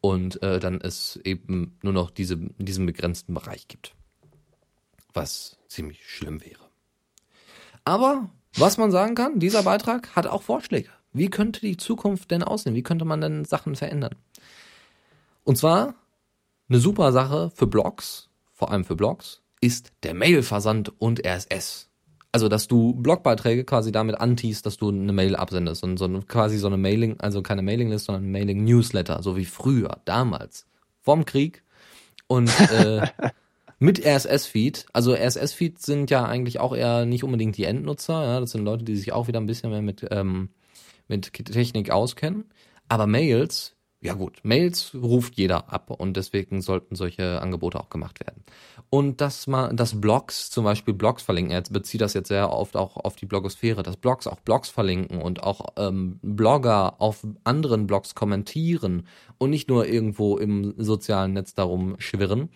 und äh, dann es eben nur noch diese, diesen begrenzten Bereich gibt. Was ziemlich schlimm wäre. Aber was man sagen kann, dieser Beitrag hat auch Vorschläge. Wie könnte die Zukunft denn aussehen? Wie könnte man denn Sachen verändern? Und zwar eine super Sache für Blogs, vor allem für Blogs, ist der Mailversand und RSS. Also, dass du Blogbeiträge quasi damit antiest, dass du eine Mail absendest und so eine- quasi so eine Mailing, also keine Mailinglist, sondern ein Mailing-Newsletter, so wie früher, damals, vorm Krieg und äh, mit RSS-Feed. Also RSS-Feeds sind ja eigentlich auch eher nicht unbedingt die Endnutzer, ja, das sind Leute, die sich auch wieder ein bisschen mehr mit ähm, mit Technik auskennen. Aber Mails, ja gut, Mails ruft jeder ab und deswegen sollten solche Angebote auch gemacht werden. Und dass man, dass Blogs, zum Beispiel Blogs verlinken, er bezieht das jetzt sehr oft auch auf die Blogosphäre, dass Blogs auch Blogs verlinken und auch ähm, Blogger auf anderen Blogs kommentieren und nicht nur irgendwo im sozialen Netz darum schwirren.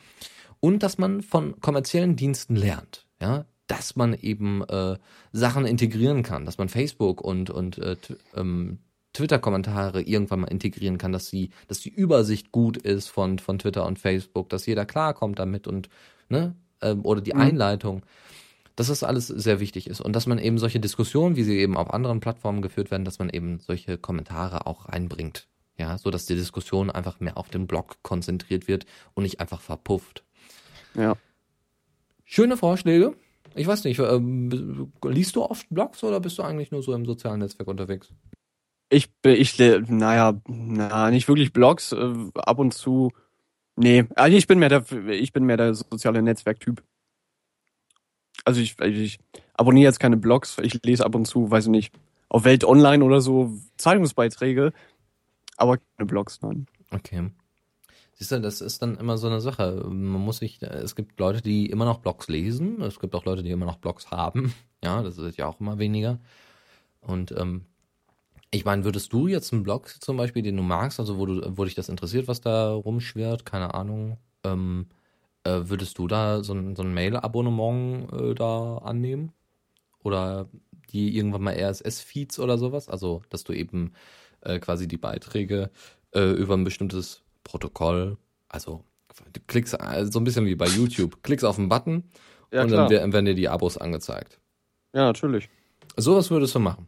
Und dass man von kommerziellen Diensten lernt, ja, dass man eben äh, Sachen integrieren kann, dass man Facebook und und äh, ähm, Twitter-Kommentare irgendwann mal integrieren kann, dass sie, dass die Übersicht gut ist von von Twitter und Facebook, dass jeder klarkommt damit und ne ähm, oder die Einleitung, dass das alles sehr wichtig ist und dass man eben solche Diskussionen, wie sie eben auf anderen Plattformen geführt werden, dass man eben solche Kommentare auch reinbringt, ja, so dass die Diskussion einfach mehr auf den Blog konzentriert wird und nicht einfach verpufft. Ja. Schöne Vorschläge. Ich weiß nicht, ähm, liest du oft Blogs oder bist du eigentlich nur so im sozialen Netzwerk unterwegs? Ich, bin- ich, naja, na, nicht wirklich Blogs, äh, ab und zu. Nee, also ich bin mehr der, ich bin mehr der soziale Netzwerktyp. Also ich, ich abonniere jetzt keine Blogs, ich lese ab und zu, weiß ich nicht, auf Welt Online oder so Zeitungsbeiträge, aber keine Blogs, nein. Okay. Siehst du, das ist dann immer so eine Sache. Man muss sich, es gibt Leute, die immer noch Blogs lesen. Es gibt auch Leute, die immer noch Blogs haben. Ja, das ist ja auch immer weniger. Und ähm, ich meine, würdest du jetzt einen Blog zum Beispiel, den du magst, also wo du, wo dich das interessiert, was da rumschwirrt, keine Ahnung, ähm, äh, würdest du da so ein, so ein Mail-Abonnement äh, da annehmen? Oder die irgendwann mal RSS-Feeds oder sowas? Also, dass du eben äh, quasi die Beiträge äh, über ein bestimmtes Protokoll, also du klickst äh, so ein bisschen wie bei YouTube, klickst auf einen Button Ja, und klar. dann wer- werden dir die Abos angezeigt. Ja, natürlich. Sowas würdest du machen.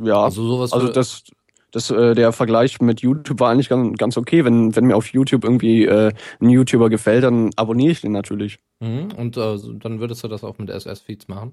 Ja, Also sowas also das, das, äh, der Vergleich mit YouTube war eigentlich ganz, ganz okay. Wenn, wenn mir auf YouTube irgendwie äh, ein YouTuber gefällt, dann abonniere ich den natürlich. Mhm. Und äh, dann würdest du das auch mit RSS-Feeds machen.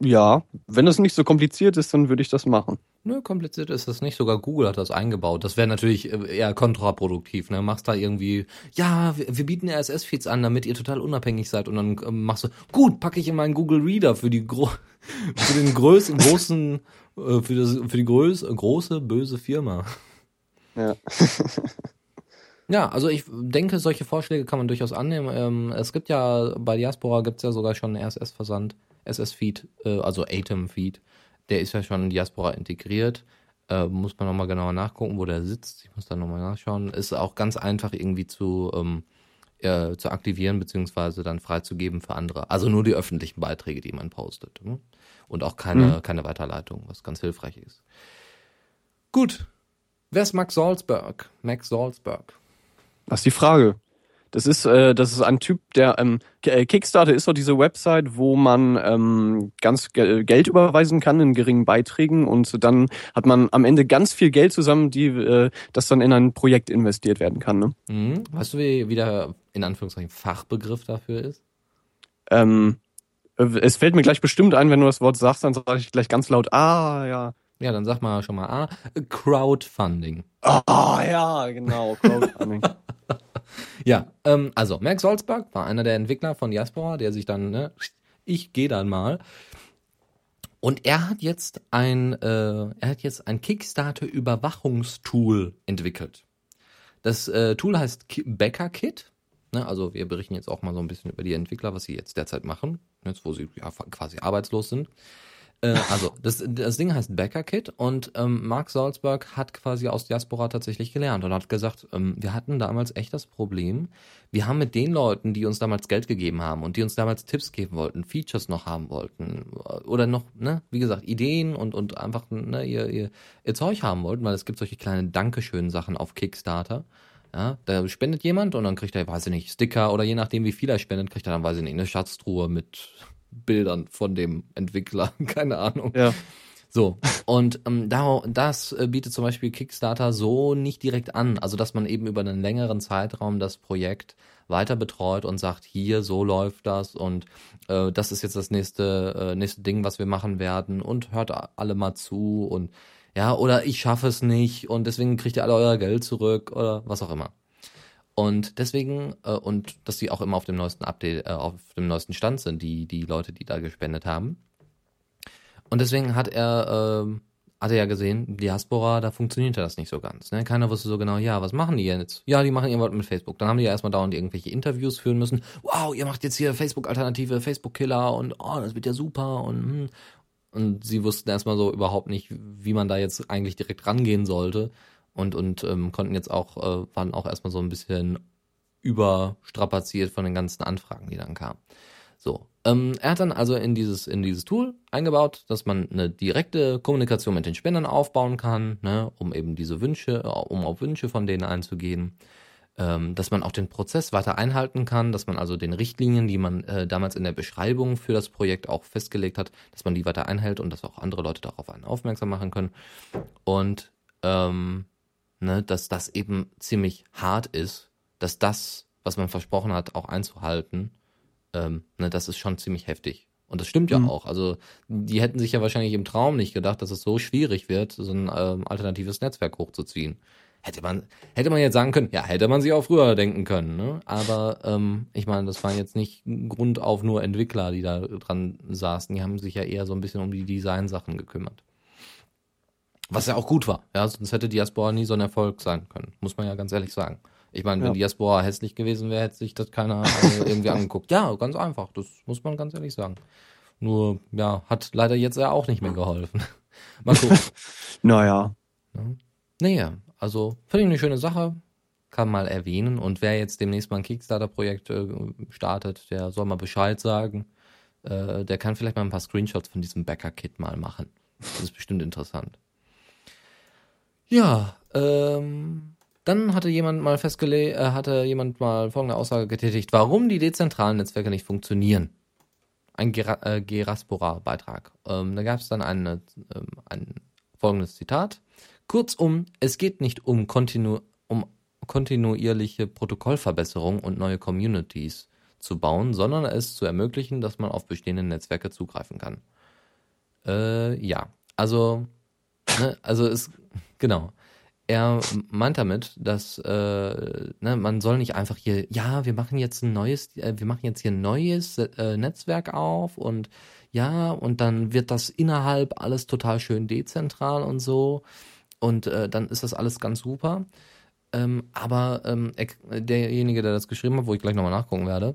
Ja, wenn das nicht so kompliziert ist, dann würde ich das machen. Nö, kompliziert ist das nicht. Sogar Google hat das eingebaut. Das wäre natürlich äh, eher kontraproduktiv. Ne? Machst da irgendwie, ja, wir, bieten RSS-Feeds an, damit ihr total unabhängig seid. Und dann ähm, machst du, gut, packe ich in meinen Google Reader für die gro für den größten, großen, äh, für, das, für die größ große, böse Firma. Ja. Ja, also ich denke, solche Vorschläge kann man durchaus annehmen. Ähm, es gibt ja, bei Diaspora gibt's ja sogar schon einen RSS-Versand, SS-Feed, äh, also Atom-Feed. Der ist ja schon in Diaspora integriert. Äh, muss man nochmal genauer nachgucken, wo der sitzt. Ich muss da nochmal nachschauen. Ist auch ganz einfach irgendwie zu, ähm, äh, zu aktivieren, beziehungsweise dann freizugeben für andere. Also nur die öffentlichen Beiträge, die man postet. Ne? Und auch keine, keine Weiterleitung, was ganz hilfreich ist. Gut. Wer ist Max Salzberg? Max Salzberg. Was ist die Frage? Das ist, äh, das ist ein Typ, der ähm, äh, Kickstarter ist doch diese Website, wo man ähm, ganz ge Geld überweisen kann in geringen Beiträgen und dann hat man am Ende ganz viel Geld zusammen, die äh, das dann in ein Projekt investiert werden kann. Ne? Mhm. Weißt du, wie, wie der in Anführungszeichen Fachbegriff dafür ist? Ähm, äh, es fällt mir gleich bestimmt ein, wenn du das Wort sagst, dann sage ich gleich ganz laut, ah ja. Ja, dann sag mal schon mal A. Crowdfunding. Ah ja, genau. Crowdfunding. Ja, ähm, also Max Salzberg war einer der Entwickler von Diaspora, der sich dann, ne, ich gehe dann mal. Und er hat jetzt ein, äh, er hat jetzt ein Kickstarter-Überwachungstool entwickelt. Das äh, Tool heißt Ki- Becker Kit. Ne? Also wir berichten jetzt auch mal so ein bisschen über die Entwickler, was sie jetzt derzeit machen, jetzt wo sie ja quasi arbeitslos sind. Äh, also, das, das Ding heißt Backerkit und ähm, Mark Salzberg hat quasi aus Diaspora tatsächlich gelernt und hat gesagt, ähm, wir hatten damals echt das Problem, wir haben mit den Leuten, die uns damals Geld gegeben haben und die uns damals Tipps geben wollten, Features noch haben wollten oder noch, ne, wie gesagt, Ideen und, und einfach ne, ihr, ihr, ihr Zeug haben wollten, weil es gibt solche kleine Dankeschön-Sachen auf Kickstarter. Ja, da spendet jemand und dann kriegt er, weiß ich nicht, Sticker oder je nachdem, wie viel er spendet, kriegt er dann, weiß ich nicht, eine Schatztruhe mit Bildern von dem Entwickler. Keine Ahnung. Ja. So, und ähm, da, das äh, bietet zum Beispiel Kickstarter so nicht direkt an. Also, dass man eben über einen längeren Zeitraum das Projekt weiter betreut und sagt, hier, so läuft das und äh, das ist jetzt das nächste, äh, nächste Ding, was wir machen werden und hört alle mal zu und ja, oder ich schaffe es nicht und deswegen kriegt ihr alle euer Geld zurück oder was auch immer. Und deswegen, äh, und dass die auch immer auf dem neuesten Update, äh, auf dem neuesten Stand sind, die, die Leute, die da gespendet haben. Und deswegen hat er, äh, hat er ja gesehen, Diaspora, da funktionierte das nicht so ganz. Ne? Keiner wusste so genau, ja, was machen die jetzt? Ja, die machen irgendwas mit Facebook. Dann haben die ja erstmal dauernd irgendwelche Interviews führen müssen. Wow, ihr macht jetzt hier Facebook-Alternative, Facebook-Killer und oh, das wird ja super und hm. Und sie wussten erstmal so überhaupt nicht, wie man da jetzt eigentlich direkt rangehen sollte und, und ähm, konnten jetzt auch, äh, waren auch erstmal so ein bisschen überstrapaziert von den ganzen Anfragen, die dann kamen. So, ähm, er hat dann also in dieses, in dieses Tool eingebaut, dass man eine direkte Kommunikation mit den Spendern aufbauen kann, ne, um eben diese Wünsche, um auf Wünsche von denen einzugehen. Ähm, dass man auch den Prozess weiter einhalten kann, dass man also den Richtlinien, die man äh, damals in der Beschreibung für das Projekt auch festgelegt hat, dass man die weiter einhält und dass auch andere Leute darauf einen aufmerksam machen können. Und ähm, ne, dass das eben ziemlich hart ist, dass das, was man versprochen hat, auch einzuhalten, ähm, ne, das ist schon ziemlich heftig. Und das stimmt ja mhm. auch. Also die hätten sich ja wahrscheinlich im Traum nicht gedacht, dass es so schwierig wird, so ein ähm, alternatives Netzwerk hochzuziehen. Hätte man, hätte man jetzt sagen können, ja, hätte man sich auch früher denken können, ne? Aber ähm, ich meine, das waren jetzt nicht Grund auf nur Entwickler, die da dran saßen. Die haben sich ja eher so ein bisschen um die Designsachen gekümmert. Was ja auch gut war, ja, sonst hätte Diaspora nie so ein Erfolg sein können, muss man ja ganz ehrlich sagen. Ich meine, wenn ja. Diaspora hässlich gewesen wäre, hätte sich das keiner irgendwie angeguckt. Ja, ganz einfach, das muss man ganz ehrlich sagen. Nur, ja, hat leider jetzt ja auch nicht mehr geholfen. Mal gucken. naja. Ja. Naja, also finde ich eine schöne Sache, kann mal erwähnen. Und wer jetzt demnächst mal ein Kickstarter-Projekt äh, startet, der soll mal Bescheid sagen. Äh, der kann vielleicht mal ein paar Screenshots von diesem Bäcker-Kit mal machen. Das ist bestimmt interessant. Ja, ähm, dann hatte jemand mal festgelegt, äh, hatte jemand mal folgende Aussage getätigt, warum die dezentralen Netzwerke nicht funktionieren. Ein äh, Geraspora-Beitrag. Ähm, da gab es dann eine, ähm, ein folgendes Zitat. Kurzum, es geht nicht um, kontinu um kontinuierliche Protokollverbesserung und neue Communities zu bauen, sondern es zu ermöglichen, dass man auf bestehende Netzwerke zugreifen kann. Äh, ja, also, ne, also es Genau. Er meint damit, dass äh, ne, man soll nicht einfach hier, ja, wir machen jetzt ein neues, äh, wir machen jetzt hier ein neues äh, Netzwerk auf und ja, und dann wird das innerhalb alles total schön dezentral und so und äh, dann ist das alles ganz super. Ähm, aber ähm, derjenige, der das geschrieben hat, wo ich gleich nochmal nachgucken werde,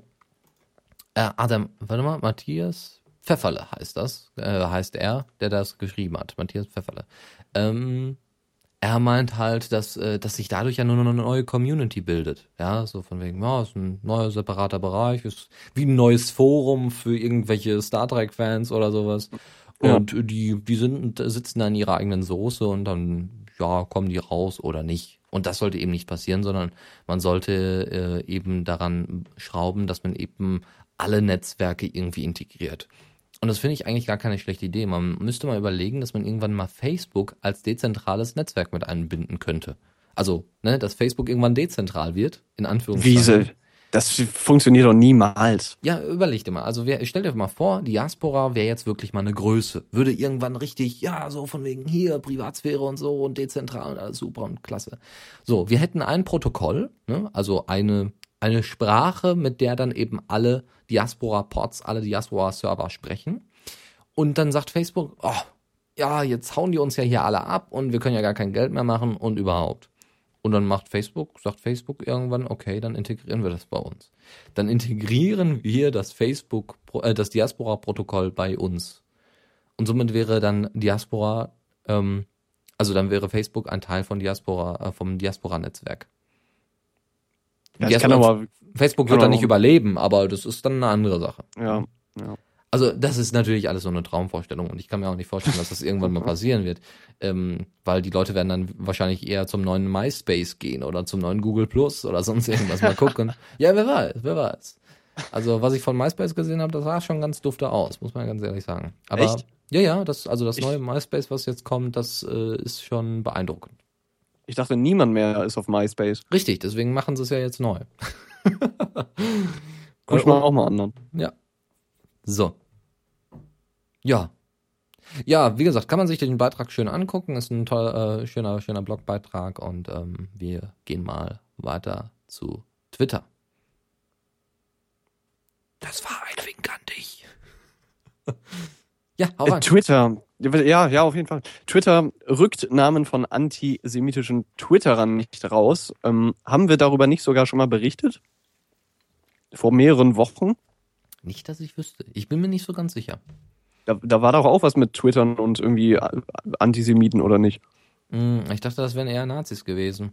äh, Adam, warte mal, Matthias Pfefferle heißt das, äh, heißt er, der das geschrieben hat, Matthias Pfefferle. Ähm, er meint halt, dass, äh, dass sich dadurch ja nur eine neue Community bildet. Ja, so von wegen, ja, ist ein neuer separater Bereich, ist wie ein neues Forum für irgendwelche Star Trek-Fans oder sowas. Ja. Und die, die sind, sitzen da in ihrer eigenen Soße und dann, ja, kommen die raus oder nicht. Und das sollte eben nicht passieren, sondern man sollte äh, eben daran schrauben, dass man eben alle Netzwerke irgendwie integriert. Und das finde ich eigentlich gar keine schlechte Idee. Man müsste mal überlegen, dass man irgendwann mal Facebook als dezentrales Netzwerk mit einbinden könnte. Also, ne, dass Facebook irgendwann dezentral wird, in Anführungszeichen. Wie das funktioniert doch niemals. Ja, überleg dir mal. Also wer, stell dir mal vor, Diaspora wäre jetzt wirklich mal eine Größe. Würde irgendwann richtig, ja, so von wegen hier, Privatsphäre und so und dezentral und alles super und klasse. So, wir hätten ein Protokoll, ne, also eine eine Sprache, mit der dann eben alle Diaspora-Pods, alle Diaspora-Server sprechen. Und dann sagt Facebook, oh, ja, jetzt hauen die uns ja hier alle ab und wir können ja gar kein Geld mehr machen und überhaupt. Und dann macht Facebook, sagt Facebook irgendwann, okay, dann integrieren wir das bei uns. Dann integrieren wir das Facebook, äh, das Diaspora-Protokoll bei uns. Und somit wäre dann Diaspora, ähm, also dann wäre Facebook ein Teil von Diaspora, äh, vom Diaspora-Netzwerk. Ja, kann aber, Facebook wird dann nicht überleben, aber das ist dann eine andere Sache. Ja, ja. Also das ist natürlich alles so eine Traumvorstellung und ich kann mir auch nicht vorstellen, dass das irgendwann mal passieren wird, ähm, weil die Leute werden dann wahrscheinlich eher zum neuen MySpace gehen oder zum neuen Google Plus oder sonst irgendwas mal gucken. ja, wer weiß, wer weiß. Also was ich von MySpace gesehen habe, das sah schon ganz dufte aus, muss man ganz ehrlich sagen. Aber Echt? ja, ja, das also das neue MySpace, was jetzt kommt, das äh, ist schon beeindruckend. Ich dachte, niemand mehr ist auf MySpace. Richtig, deswegen machen sie es ja jetzt neu. Guck mal auch mal anderen. Ja. So. Ja. Ja, wie gesagt, kann man sich den Beitrag schön angucken. Ist ein toller, äh, schöner, schöner Blogbeitrag und ähm, wir gehen mal weiter zu Twitter. Das war ein Wink an dich. ja, hau Äh, rein. Twitter. Ja, ja, auf jeden Fall. Twitter rückt Namen von antisemitischen Twitterern nicht raus. Ähm, haben wir darüber nicht sogar schon mal berichtet? Vor mehreren Wochen? Nicht, dass ich wüsste. Ich bin mir nicht so ganz sicher. Da, da war doch auch was mit Twittern und irgendwie äh, Antisemiten oder nicht? Hm, ich dachte, das wären eher Nazis gewesen.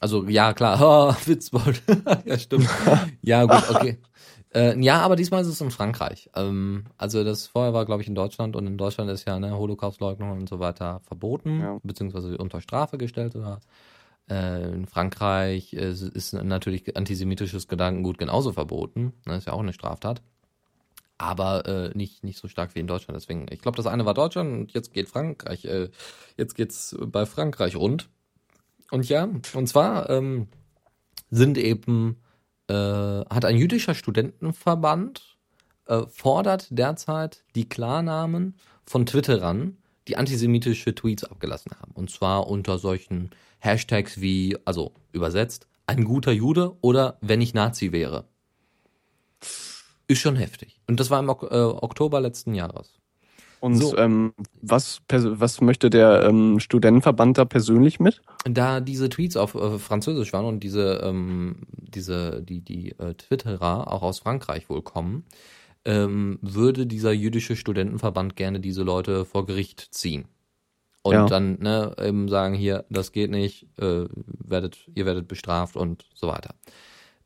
Also, ja, klar. Oh, Witzbold. ja, stimmt. Ja, gut, okay. Äh, ja, aber diesmal ist es in Frankreich. Ähm, also das vorher war, glaube ich, in Deutschland und in Deutschland ist ja ne, Holocaustleugnung und so weiter verboten, Ja. beziehungsweise unter Strafe gestellt oder äh, in Frankreich ist, ist natürlich antisemitisches Gedankengut genauso verboten. Ne, ist ja auch eine Straftat. Aber äh, nicht, nicht so stark wie in Deutschland. Deswegen, ich glaube, das eine war Deutschland und jetzt geht Frankreich, äh, jetzt geht's bei Frankreich rund. Und ja, und zwar ähm, sind eben, äh, hat ein jüdischer Studentenverband äh, fordert derzeit die Klarnamen von Twitterern, die antisemitische Tweets abgelassen haben. Und zwar unter solchen Hashtags wie, also übersetzt, ein guter Jude oder wenn ich Nazi wäre. Ist schon heftig. Und das war im äh, Oktober letzten Jahres. Und So. ähm, was, was möchte der ähm, Studentenverband da persönlich mit? Da diese Tweets auf äh, Französisch waren und diese, ähm, diese, die, die äh, Twitterer auch aus Frankreich wohl kommen, ähm, würde dieser jüdische Studentenverband gerne diese Leute vor Gericht ziehen. Und Ja. dann ne, eben sagen, hier, das geht nicht, äh, werdet, ihr werdet bestraft und so weiter.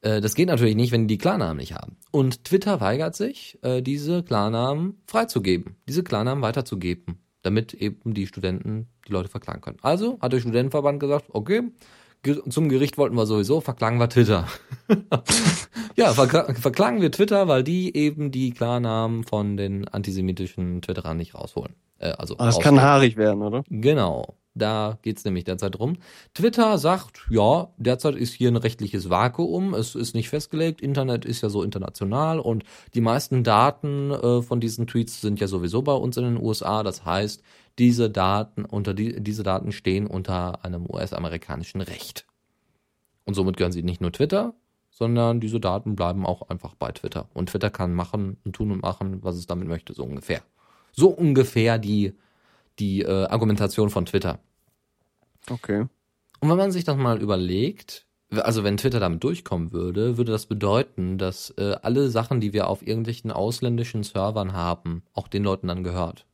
Äh, das geht natürlich nicht, wenn die die Klarnamen nicht haben. Und Twitter weigert sich, äh, diese Klarnamen freizugeben, diese Klarnamen weiterzugeben, damit eben die Studenten die Leute verklagen können. Also hat der Studentenverband gesagt, okay, zum Gericht wollten wir sowieso, verklagen wir Twitter. ja, verkla verklagen wir Twitter, weil die eben die Klarnamen von den antisemitischen Twitterern nicht rausholen. Äh, also Ah, das kann rausgeben. haarig werden, oder? Genau, da geht's nämlich derzeit drum. Twitter sagt, ja, derzeit ist hier ein rechtliches Vakuum, es ist nicht festgelegt, Internet ist ja so international und die meisten Daten äh, von diesen Tweets sind ja sowieso bei uns in den USA. Das heißt, diese Daten unter die, diese Daten stehen unter einem US-amerikanischen Recht. Und somit gehören sie nicht nur Twitter, sondern diese Daten bleiben auch einfach bei Twitter. Und Twitter kann machen und tun und machen, was es damit möchte, so ungefähr. So ungefähr die die äh, Argumentation von Twitter. Okay. Und wenn man sich das mal überlegt, also wenn Twitter damit durchkommen würde, würde das bedeuten, dass äh, alle Sachen, die wir auf irgendwelchen ausländischen Servern haben, auch den Leuten dann gehört.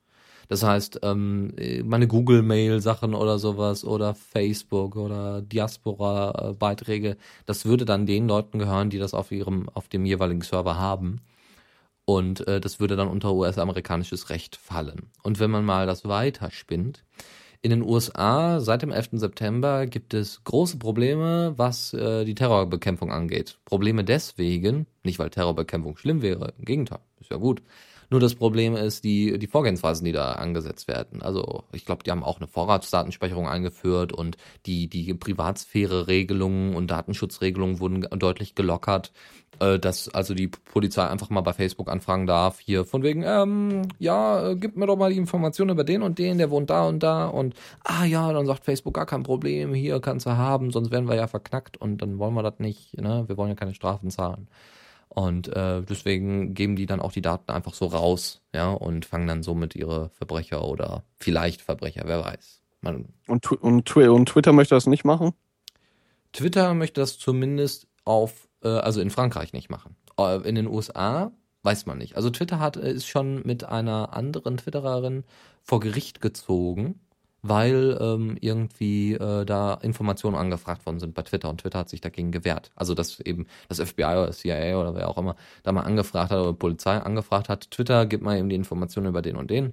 Das heißt, ähm, äh, meine Google-Mail-Sachen oder sowas oder Facebook oder Diaspora-Beiträge, das würde dann den Leuten gehören, die das auf ihrem, auf dem jeweiligen Server haben. Und äh, das würde dann unter US-amerikanisches Recht fallen. Und wenn man mal das weiterspinnt, in den USA seit dem 11. September gibt es große Probleme, was äh, die Terrorbekämpfung angeht. Probleme deswegen, nicht weil Terrorbekämpfung schlimm wäre, im Gegenteil, ist ja gut. Nur das Problem ist die, die Vorgehensweisen, die da angesetzt werden. Also ich glaube, die haben auch eine Vorratsdatenspeicherung eingeführt und die, die Privatsphäre-Regelungen und Datenschutzregelungen wurden deutlich gelockert, äh, dass also die Polizei einfach mal bei Facebook anfragen darf, hier von wegen, ähm, ja, äh, gib mir doch mal die Informationen über den und den, der wohnt da und da und ah ja, dann sagt Facebook gar kein Problem, hier kannst du haben, sonst werden wir ja verknackt und dann wollen wir das nicht, ne? Wir wollen ja keine Strafen zahlen. Und äh, deswegen geben die dann auch die Daten einfach so raus, ja, und fangen dann somit ihre Verbrecher oder vielleicht Verbrecher, wer weiß. Man, Und, und, und Twitter möchte das nicht machen? Twitter möchte das zumindest auf, äh, also in Frankreich nicht machen. Äh, in den USA weiß man nicht. Also Twitter hat äh, ist schon mit einer anderen Twittererin vor Gericht gezogen, weil ähm, irgendwie äh, da Informationen angefragt worden sind bei Twitter und Twitter hat sich dagegen gewehrt. Also dass eben das FBI oder CIA oder wer auch immer da mal angefragt hat oder Polizei angefragt hat, Twitter gibt mal eben die Informationen über den und den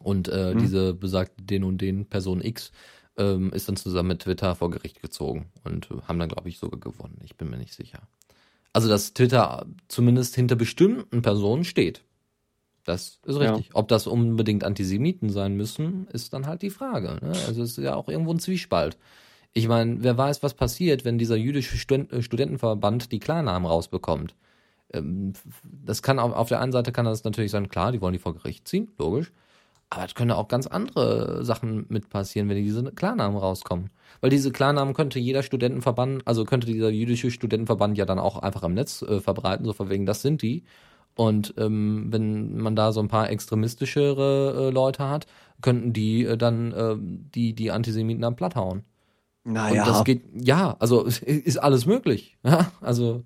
und äh, Mhm. diese besagte den und den Person X ähm, ist dann zusammen mit Twitter vor Gericht gezogen und haben dann, glaube ich, sogar gewonnen. Ich bin mir nicht sicher. Also, dass Twitter zumindest hinter bestimmten Personen steht. Das ist Ja. richtig. Ob das unbedingt Antisemiten sein müssen, ist dann halt die Frage. Ne? Also es ist ja auch irgendwo ein Zwiespalt. Ich meine, wer weiß, was passiert, wenn dieser jüdische Studen- äh, Studentenverband die Klarnamen rausbekommt. Ähm, Das kann auf, auf der einen Seite kann das natürlich sein, klar, die wollen die vor Gericht ziehen, logisch. Aber es können auch ganz andere Sachen mit passieren, wenn diese Klarnamen rauskommen. Weil diese Klarnamen könnte jeder Studentenverband, also könnte dieser jüdische Studentenverband ja dann auch einfach im Netz äh, verbreiten, so von wegen, das sind die. Und ähm, wenn man da so ein paar extremistischere äh, Leute hat, könnten die äh, dann äh, die, die Antisemiten am Platt hauen. Naja, Und das geht, ja, also ist alles möglich. Ja, also.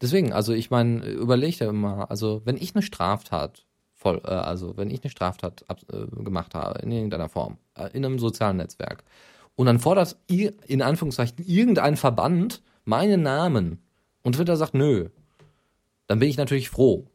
Deswegen, also ich meine, überleg dir immer, also wenn ich eine Straftat voll, äh, also wenn ich eine Straftat ab, äh, gemacht habe, in irgendeiner Form, äh, in einem sozialen Netzwerk, und dann fordert ir- in Anführungszeichen irgendein Verband meinen Namen und Twitter sagt nö, dann bin ich natürlich froh.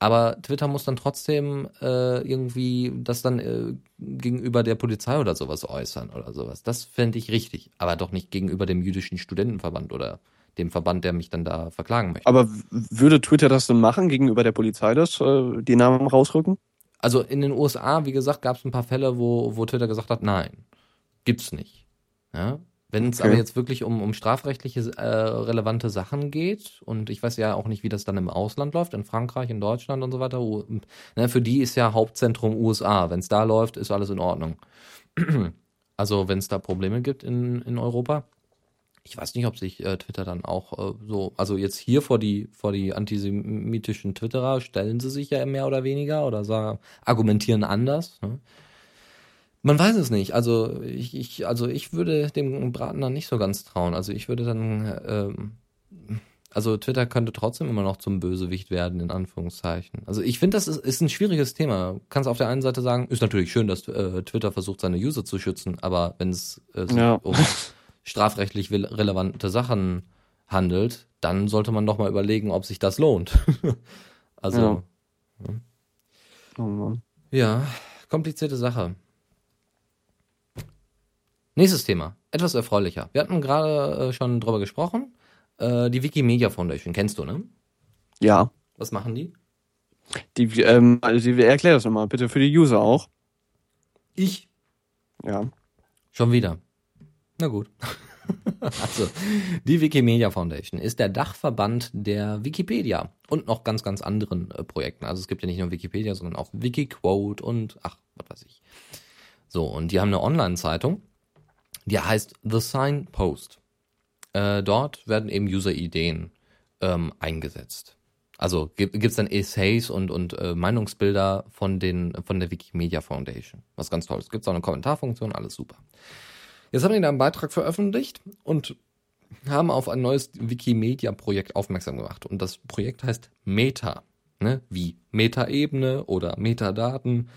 Aber Twitter muss dann trotzdem äh, irgendwie das dann äh, gegenüber der Polizei oder sowas äußern oder sowas. Das fände ich richtig. Aber doch nicht gegenüber dem jüdischen Studentenverband oder dem Verband, der mich dann da verklagen möchte. aber würde Twitter das denn machen, gegenüber der Polizei das, äh, die Namen rausrücken? Also in den USA, wie gesagt, gab es ein paar Fälle, wo, wo Twitter gesagt hat, nein, gibt's nicht. Ja? Wenn es Okay. aber jetzt wirklich um, um strafrechtliche äh, relevante Sachen geht, und ich weiß ja auch nicht, wie das dann im Ausland läuft, in Frankreich, in Deutschland und so weiter, wo, ne, für die ist ja Hauptzentrum USA. Wenn es da läuft, ist alles in Ordnung. Also wenn es da Probleme gibt in, in Europa, ich weiß nicht, ob sich äh, Twitter dann auch äh, so, also jetzt hier vor die vor die antisemitischen Twitterer stellen sie sich ja mehr oder weniger oder sagen, argumentieren anders. Ne? Man weiß es nicht. Also ich, ich also ich würde dem Braten dann nicht so ganz trauen. Also ich würde dann ähm, also Twitter könnte trotzdem immer noch zum Bösewicht werden, in Anführungszeichen. Also ich finde, das ist, ist ein schwieriges Thema. Du kannst auf der einen Seite sagen, ist natürlich schön, dass äh, Twitter versucht, seine User zu schützen, aber wenn es äh, sich Ja. um strafrechtlich relevante Sachen handelt, dann sollte man doch mal überlegen, ob sich das lohnt. also, Oh Mann. ja, komplizierte Sache. Nächstes Thema, etwas erfreulicher. Wir hatten gerade äh, schon drüber gesprochen. Äh, die Wikimedia Foundation, kennst du, ne? Ja. Was machen die? Die, ähm, also die, erklär das nochmal, bitte für die User auch. Ich. Ja. Schon wieder. Na gut. also, die Wikimedia Foundation ist der Dachverband der Wikipedia und noch ganz, ganz anderen äh, Projekten. Also es gibt ja nicht nur Wikipedia, sondern auch Wikiquote und ach, was weiß ich. So, und die haben eine Online-Zeitung, die heißt The Signpost. Äh, dort werden eben User-Ideen ähm, eingesetzt. Also gibt es dann Essays und, und äh, Meinungsbilder von, den, von der Wikimedia Foundation. Was ganz toll ist. Gibt auch eine Kommentarfunktion, alles super. Jetzt haben die da einen Beitrag veröffentlicht und haben auf ein neues Wikimedia-Projekt aufmerksam gemacht. Und das Projekt heißt Meta. Ne? Wie Metaebene oder Metadaten,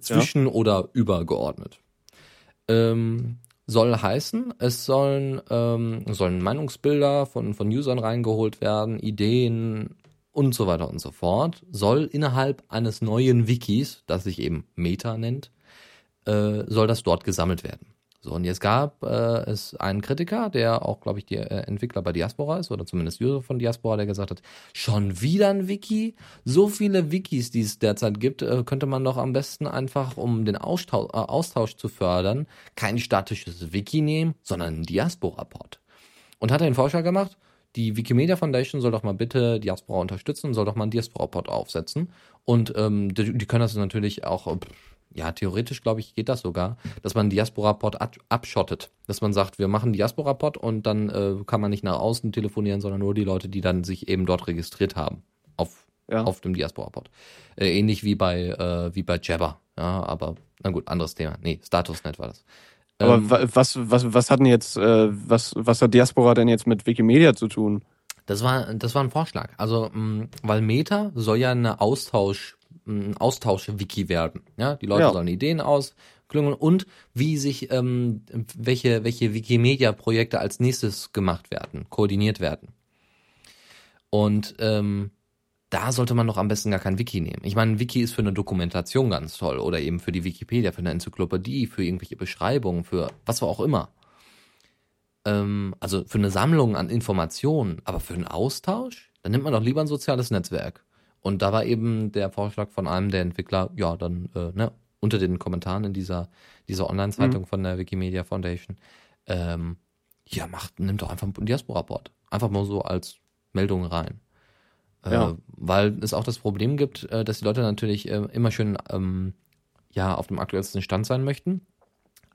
zwischen oder übergeordnet. Ähm, soll heißen, es sollen, ähm, sollen Meinungsbilder von, von Usern reingeholt werden, Ideen und so weiter und so fort. Soll innerhalb eines neuen Wikis, das sich eben Meta nennt, äh, soll das dort gesammelt werden. So, und jetzt gab äh, es einen Kritiker, der auch, glaube ich, die äh, Entwickler bei Diaspora ist, oder zumindest User von Diaspora, der gesagt hat, schon wieder ein Wiki? So viele Wikis, die es derzeit gibt, äh, könnte man doch am besten einfach, um den Austausch, äh, Austausch zu fördern, kein statisches Wiki nehmen, sondern einen Diaspora-Pod. Und hat er den Vorschlag gemacht, die Wikimedia Foundation soll doch mal bitte Diaspora unterstützen soll doch mal einen Diaspora-Pod aufsetzen. Und ähm, die, die können das natürlich auch, ja, theoretisch glaube ich, geht das sogar, dass man Diaspora-Pod ab abschottet. Dass man sagt, wir machen Diaspora-Pod und dann äh, kann man nicht nach außen telefonieren, sondern nur die Leute, die dann sich eben dort registriert haben. Auf, Ja. auf dem Diaspora-Pod. Äh, ähnlich wie bei, äh, wie bei Jabber. Ja, aber, na gut, anderes Thema. Nee, Statusnet war das. Aber Ähm, wa- was, was, was hat denn jetzt, äh, was, was hat Diaspora denn jetzt mit Wikimedia zu tun? Das war, das war ein Vorschlag. Also, mh, weil Meta soll ja eine Austausch, ein Austausch-Wiki werden. Ja, die Leute Ja. sollen Ideen ausklüngeln und wie sich, ähm, welche, welche Wikimedia-Projekte als nächstes gemacht werden, koordiniert werden. Und ähm, da sollte man doch am besten gar kein Wiki nehmen. Ich meine, ein Wiki ist für eine Dokumentation ganz toll oder eben für die Wikipedia, für eine Enzyklopädie, für irgendwelche Beschreibungen, für was auch immer. Ähm, also für eine Sammlung an Informationen, aber für einen Austausch, dann nimmt man doch lieber ein soziales Netzwerk. Und da war eben der Vorschlag von einem der Entwickler, ja, dann äh, ne, unter den Kommentaren in dieser, dieser Online-Zeitung von der Wikimedia Foundation, ähm, ja, macht, nimmt doch einfach ein Diaspora-Board. Einfach mal so als Meldung rein. Äh, Ja. Weil es auch das Problem gibt, äh, dass die Leute natürlich äh, immer schön ähm, ja, auf dem aktuellsten Stand sein möchten,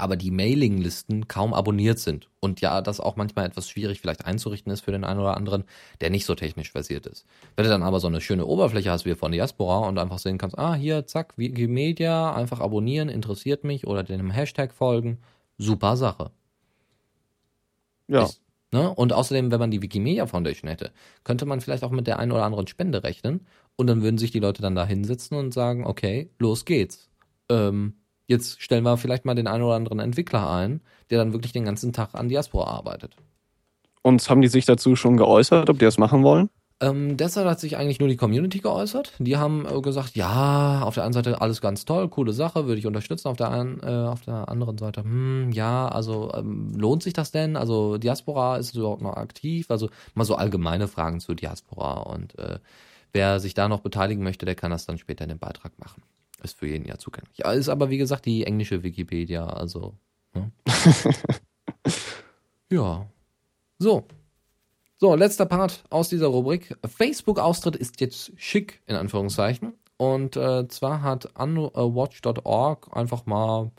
aber die Mailinglisten kaum abonniert sind. Und ja, das auch manchmal etwas schwierig vielleicht einzurichten ist für den einen oder anderen, der nicht so technisch versiert ist. Wenn du dann aber so eine schöne Oberfläche hast wie von Diaspora und einfach sehen kannst, ah, hier, zack, Wikimedia, einfach abonnieren, interessiert mich oder dem Hashtag folgen, super Sache. Ja. Ist, ne? Und außerdem, wenn man die Wikimedia Foundation hätte, könnte man vielleicht auch mit der einen oder anderen Spende rechnen und dann würden sich die Leute dann da hinsetzen und sagen, okay, los geht's. Ähm, jetzt stellen wir vielleicht mal den einen oder anderen Entwickler ein, der dann wirklich den ganzen Tag an Diaspora arbeitet. Und haben die sich dazu schon geäußert, ob die das machen wollen? Ähm, deshalb hat sich eigentlich nur die Community geäußert. Die haben äh, gesagt, ja, auf der einen Seite alles ganz toll, coole Sache, würde ich unterstützen. Auf der, einen, äh, auf der anderen Seite, hm, ja, also ähm, lohnt sich das denn? Also Diaspora ist überhaupt noch aktiv? Also mal so allgemeine Fragen zu Diaspora und äh, wer sich da noch beteiligen möchte, der kann das dann später in dem Beitrag machen. Ist für jeden ja zugänglich. Ja, ist aber wie gesagt die englische Wikipedia, also. Ne? ja. So, so, letzter Part aus dieser Rubrik. Facebook-Austritt ist jetzt schick, in Anführungszeichen. Und äh, zwar hat unwatch.org einfach mal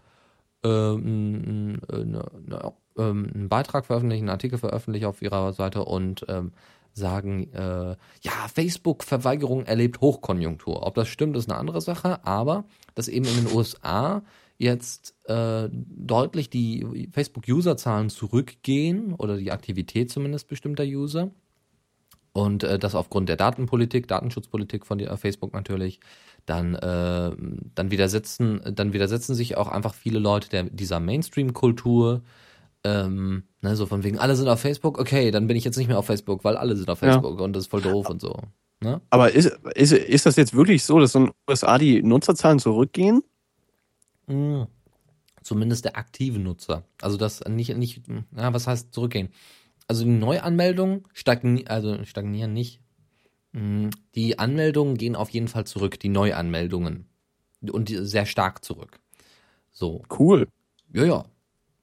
äh, einen ne, ähm, einen Beitrag veröffentlicht, einen Artikel veröffentlicht auf ihrer Seite und ähm, sagen, äh, ja, Facebook-Verweigerung erlebt Hochkonjunktur. Ob das stimmt, ist eine andere Sache, aber dass eben in den USA jetzt äh, deutlich die Facebook-User-Zahlen zurückgehen oder die Aktivität zumindest bestimmter User. Und äh, das aufgrund der Datenpolitik, Datenschutzpolitik von Facebook natürlich, dann, äh, dann, widersetzen, dann widersetzen sich auch einfach viele Leute der, dieser Mainstream-Kultur. Ähm, ne, so von wegen, alle sind auf Facebook, okay, dann bin ich jetzt nicht mehr auf Facebook, weil alle sind auf Ja. Facebook und das ist voll doof und so. Ne? Aber ist, ist, ist das jetzt wirklich so, dass in den USA die Nutzerzahlen zurückgehen? Mm. Zumindest der aktive Nutzer. Also das nicht, nicht, ja, was heißt zurückgehen? Also die Neuanmeldungen stagni also stagnieren nicht. Mm, Die Anmeldungen gehen auf jeden Fall zurück, die Neuanmeldungen. Und die sehr stark zurück. So, Cool. ja, ja.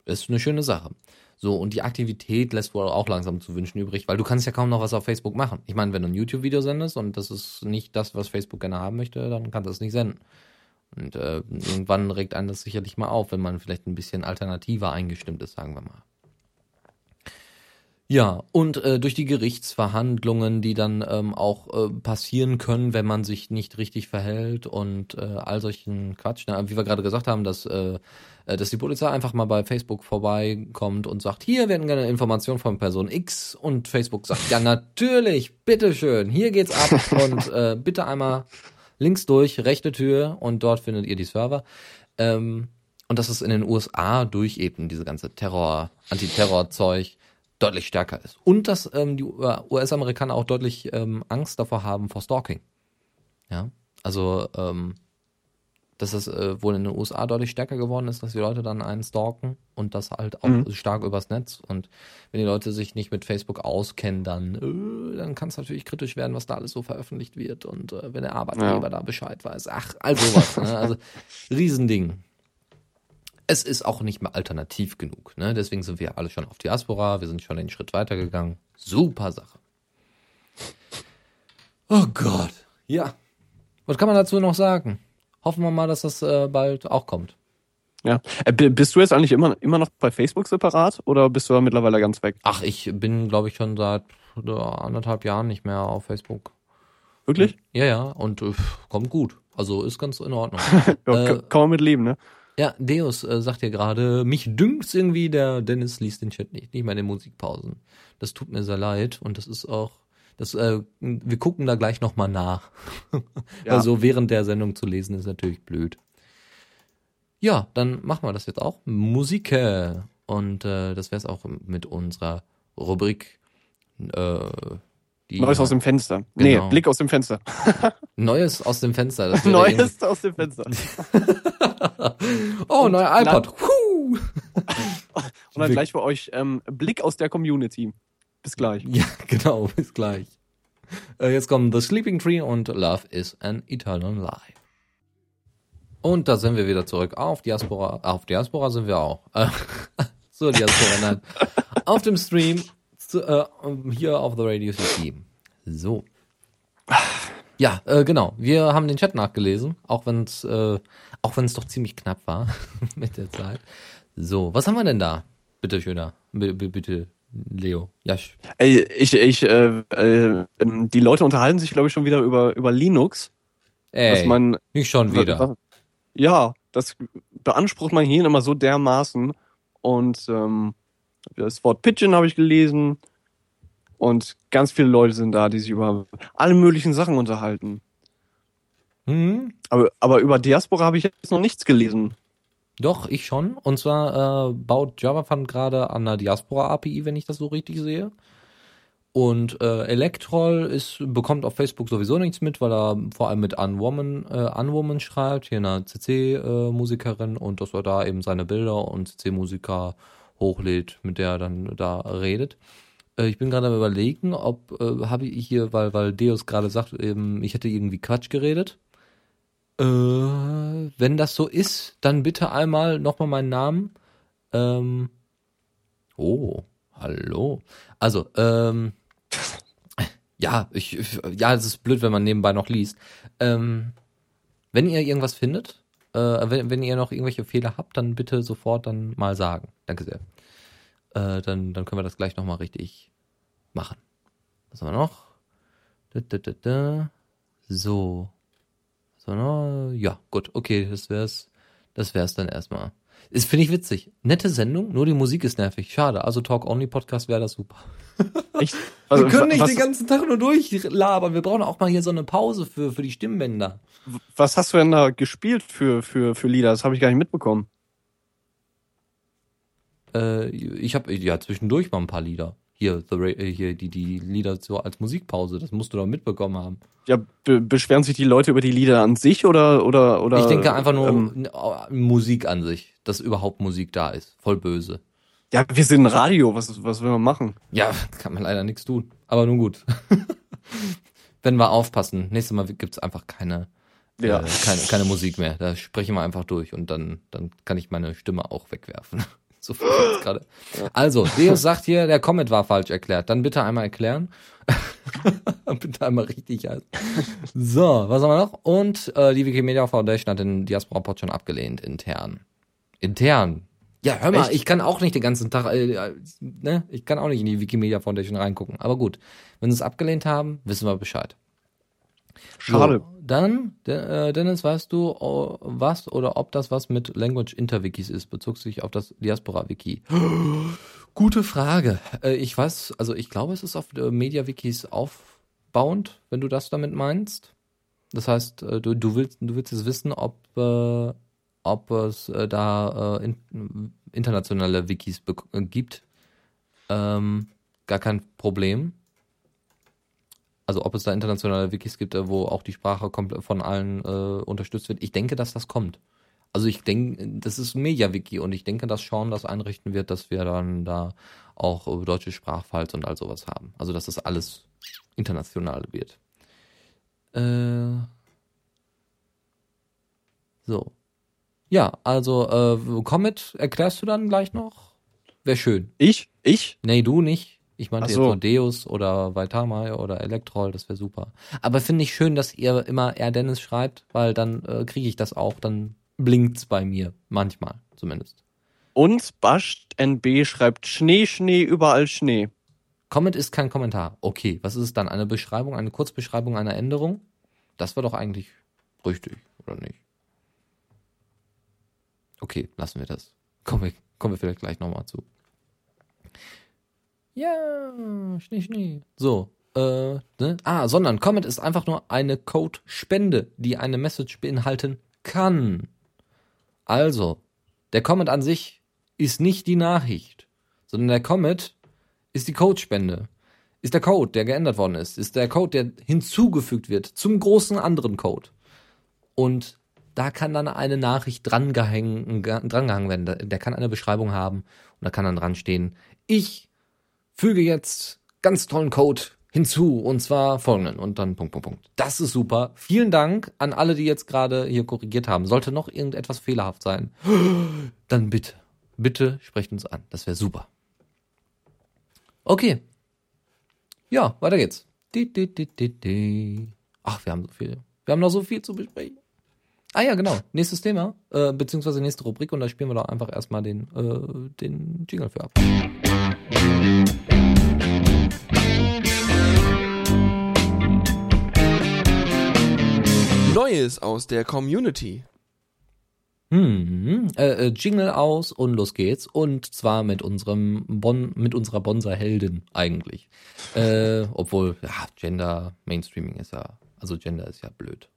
Ist eine schöne Sache. So, und die Aktivität lässt wohl auch langsam zu wünschen übrig, weil du kannst ja kaum noch was auf Facebook machen. Ich meine, wenn du ein YouTube-Video sendest und das ist nicht das, was Facebook gerne haben möchte, dann kannst du es nicht senden. Und äh, irgendwann regt einen das sicherlich mal auf, wenn man vielleicht ein bisschen alternativer eingestimmt ist, sagen wir mal. Ja, und äh, durch die Gerichtsverhandlungen, die dann ähm, auch äh, passieren können, wenn man sich nicht richtig verhält und äh, all solchen Quatsch, ne? wie wir gerade gesagt haben, dass, äh, äh, dass die Polizei einfach mal bei Facebook vorbeikommt und sagt, hier werden gerne Informationen von Person X und Facebook sagt, ja natürlich, bitteschön, hier geht's ab und äh, bitte einmal links durch, rechte Tür und dort findet ihr die Server. Ähm, und dass es in den USA durch eben diese ganze Terror, Antiterror-Zeug deutlich stärker ist. Und dass ähm, die US-Amerikaner auch deutlich ähm, Angst davor haben vor Stalking. Ja, also ähm, dass es äh, wohl in den USA deutlich stärker geworden ist, dass die Leute dann einen stalken und das halt auch Mhm. stark übers Netz. Und wenn die Leute sich nicht mit Facebook auskennen, dann, äh, dann kann es natürlich kritisch werden, was da alles so veröffentlicht wird. Und äh, wenn der Arbeitgeber Ja. da Bescheid weiß, ach, all sowas. ne? Also Riesending. Es ist auch nicht mehr alternativ genug. Ne? Deswegen sind wir alle schon auf Diaspora. Wir sind schon einen Schritt weitergegangen. Super Sache. Oh Gott. Ja. Was kann man dazu noch sagen? Hoffen wir mal, dass das äh, bald auch kommt. Ja. Äh, bi- bist du jetzt eigentlich immer, immer noch bei Facebook separat oder bist du da mittlerweile ganz weg? Ach, ich bin, glaube ich, schon seit anderthalb Jahren nicht mehr auf Facebook. Wirklich? Ja, ja, und äh, kommt gut. Also ist ganz in Ordnung. Ja, Äh, kann man mit leben, ne? Ja, Deus äh, sagt ja gerade, mich dünkt's irgendwie, der Dennis liest den Chat nicht, nicht mal in den Musikpausen. Das tut mir sehr leid und das ist auch, das, äh, wir gucken da gleich nochmal nach. Ja. Also während der Sendung zu lesen ist natürlich blöd. Ja, dann machen wir das jetzt auch. Musik. Und äh, das wäre es auch mit unserer Rubrik. Äh, die Neues aus dem Fenster. Nee, Genau. Blick aus dem Fenster. Neues aus dem Fenster. Neues aus dem Fenster. Oh, Und neuer iPod. Und dann gleich bei euch ähm, Blick aus der Community. Bis gleich. Ja, genau, bis gleich. Äh, jetzt kommen The Sleeping Tree und Love is an Eternal Lie. Und da sind wir wieder zurück auf Diaspora. Auf Diaspora sind wir auch. So, Diaspora, nein. Auf dem Stream, zu, äh, hier auf The Radio City. So. Ja, äh, genau. Wir haben den Chat nachgelesen, auch wenn es äh, auch wenn es doch ziemlich knapp war mit der Zeit. So, was haben wir denn da? Bitte schöner. B bitte, Leo. Ja, Ey, ich, ich, äh, äh, ähm, die Leute unterhalten sich, glaube ich, schon wieder über, über Linux. Ey, man, nicht schon wieder. ja, das beansprucht mein Hirn immer so dermaßen. Und ähm, das Wort Pigeon habe ich gelesen. Und ganz viele Leute sind da, die sich über alle möglichen Sachen unterhalten. Hm? Aber, aber über Diaspora habe ich jetzt noch nichts gelesen. Doch, ich schon. Und zwar äh, baut JavaFund gerade an der Diaspora-API, wenn ich das so richtig sehe. Und äh, Electrol ist, bekommt auf Facebook sowieso nichts mit, weil er vor allem mit Unwoman, äh, Unwoman schreibt, hier eine CC-Musikerin und dass er da eben seine Bilder und CC-Musiker hochlädt, mit der er dann da redet. Äh, ich bin gerade am überlegen, ob äh, habe ich hier, weil, weil Deus gerade sagt, eben, ich hätte irgendwie Quatsch geredet. Äh, wenn das so ist, dann bitte einmal nochmal meinen Namen. Ähm, oh, hallo. Also, ähm, ja, ich, ja, es ist blöd, wenn man nebenbei noch liest. Ähm, wenn ihr irgendwas findet, äh, wenn, wenn ihr noch irgendwelche Fehler habt, dann bitte sofort dann mal sagen. Danke sehr. Äh, dann, dann können wir das gleich nochmal richtig machen. Was haben wir noch? Da, da, da, da. So. So, na, ja, gut, okay, das wär's. Das wär's dann erstmal. Ist, finde ich witzig. Nette Sendung, nur die Musik ist nervig. Schade. Also Talk-Only-Podcast wäre das super. Echt? Wir können nicht was, den ganzen Tag nur durchlabern. Wir brauchen auch mal hier so eine Pause für, für die Stimmbänder. was hast du denn da gespielt für, für, für Lieder? Das habe ich gar nicht mitbekommen. Äh, ich habe ja zwischendurch mal ein paar Lieder. Hier, the, äh, hier die, die Lieder so als Musikpause. Das musst du doch mitbekommen haben. Ja, be beschweren sich die Leute über die Lieder an sich oder oder oder? ich denke einfach nur Ähm, Musik an sich, dass überhaupt Musik da ist. Voll böse. ja, wir sind Radio. Was was will man machen? Ja, kann man leider nichts tun. Aber nun gut. Wenn wir aufpassen, nächstes Mal gibt's einfach keine, Ja. äh, keine, keine Musik mehr. Da sprechen wir einfach durch und dann, dann kann ich meine Stimme auch wegwerfen. So gerade. Also, Deus sagt hier, der Comet war falsch erklärt. Dann bitte einmal erklären. bitte einmal richtig heißen. So, was haben wir noch? Und äh, die Wikimedia Foundation hat den Diaspora-Pod schon abgelehnt, intern. Intern. Ja, hör mal, Echt? ich kann auch nicht den ganzen Tag, äh, äh, ne? Ich kann auch nicht in die Wikimedia Foundation reingucken. Aber gut, wenn sie es abgelehnt haben, wissen wir Bescheid. Schade. So, dann, äh, Dennis, weißt du, oh, was oder ob das was mit Language Interwikis ist? Bezog sich auf das Diaspora-Wiki. Gute Frage. Äh, ich weiß, also ich glaube, es ist auf äh, Media-Wikis aufbauend, wenn du das damit meinst. Das heißt, du, du willst, du willst jetzt wissen, ob, ob es da in, internationale Wikis gibt. Ähm, gar kein Problem. Also ob es da internationale Wikis gibt, äh, wo auch die Sprache von allen äh, unterstützt wird. Ich denke, dass das kommt. Also ich denke, das ist ein Media-Wiki und ich denke, dass Sean das einrichten wird, dass wir dann da auch äh, deutsche Sprachfiles und all sowas haben. Also dass das alles international wird. Äh, so. Ja, also äh, Comet erklärst du dann gleich noch? Wäre schön. Ich ich Nee, du nicht. Ich meinte Ach jetzt so. nur Deus oder Vaitamai oder Elektrol, das wäre super. Aber finde ich schön, dass ihr immer er Dennis schreibt, weil dann äh, kriege ich das auch, dann blinkt's bei mir. Manchmal zumindest. und Bascht NB schreibt Schnee Schnee überall Schnee. Comment ist kein Kommentar. Okay, was ist es dann? Eine Beschreibung, eine Kurzbeschreibung einer Änderung? Das war doch eigentlich richtig, oder nicht? okay, lassen wir das. Kommen wir, kommen wir vielleicht gleich nochmal zu. Ja, Schnee, Schnee. So, äh, ne? Ah, sondern Comment ist einfach nur eine Code-Spende, die eine Message beinhalten kann. Also, der Comment an sich ist nicht die Nachricht, sondern der Comment ist die Codespende. Ist der Code, der geändert worden ist, ist der Code, der hinzugefügt wird zum großen anderen Code. Und da kann dann eine Nachricht drangehangen, drangehangen werden. Der kann eine Beschreibung haben und da kann dann dran stehen, ich füge jetzt ganz tollen Code hinzu und zwar folgenden und dann Punkt, Punkt, Punkt. Das ist super. Vielen Dank an alle, die jetzt gerade hier korrigiert haben. Sollte noch irgendetwas fehlerhaft sein, dann bitte, bitte sprecht uns an. Das wäre super. Okay. Ja, weiter geht's. Ach, wir haben so viel. Wir haben noch so viel zu besprechen. Ah ja, genau. Nächstes Thema, äh, beziehungsweise nächste Rubrik und da spielen wir doch einfach erstmal den, äh, den Jingle für ab. Neues aus der Community. Hm, äh, Jingle aus und los geht's. Und zwar mit unserem bon, mit unserer Bonser-Heldin eigentlich. Äh, obwohl, ja, Gender, Mainstreaming ist ja, also Gender ist ja blöd.